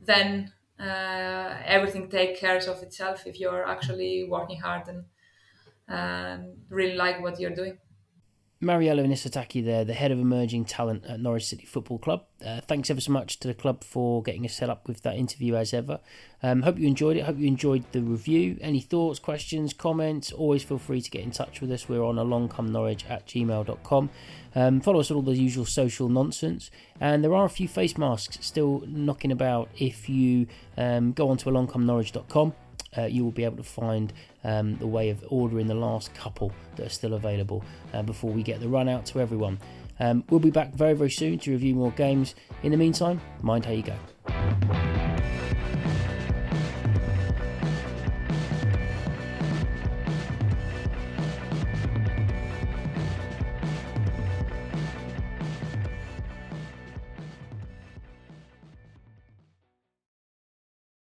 then uh, everything takes care of itself if you're actually working hard and and really like what you're doing. Mariela Nisitaki there, the head of emerging talent at Norwich City Football Club. Uh, thanks ever so much to the club for getting us set up with that interview as ever. Um, hope you enjoyed it. Hope you enjoyed the review. Any thoughts, questions, comments, always feel free to get in touch with us. We're on alongcomenorwich at gmail.com. Um, follow us on all the usual social nonsense. And there are a few face masks still knocking about if you um, go onto alongcomenorwich.com uh, you will be able to find um, the way of ordering the last couple that are still available uh, before we get the run out to everyone. Um, we'll be back very, very soon to review more games. In the meantime, mind how you go.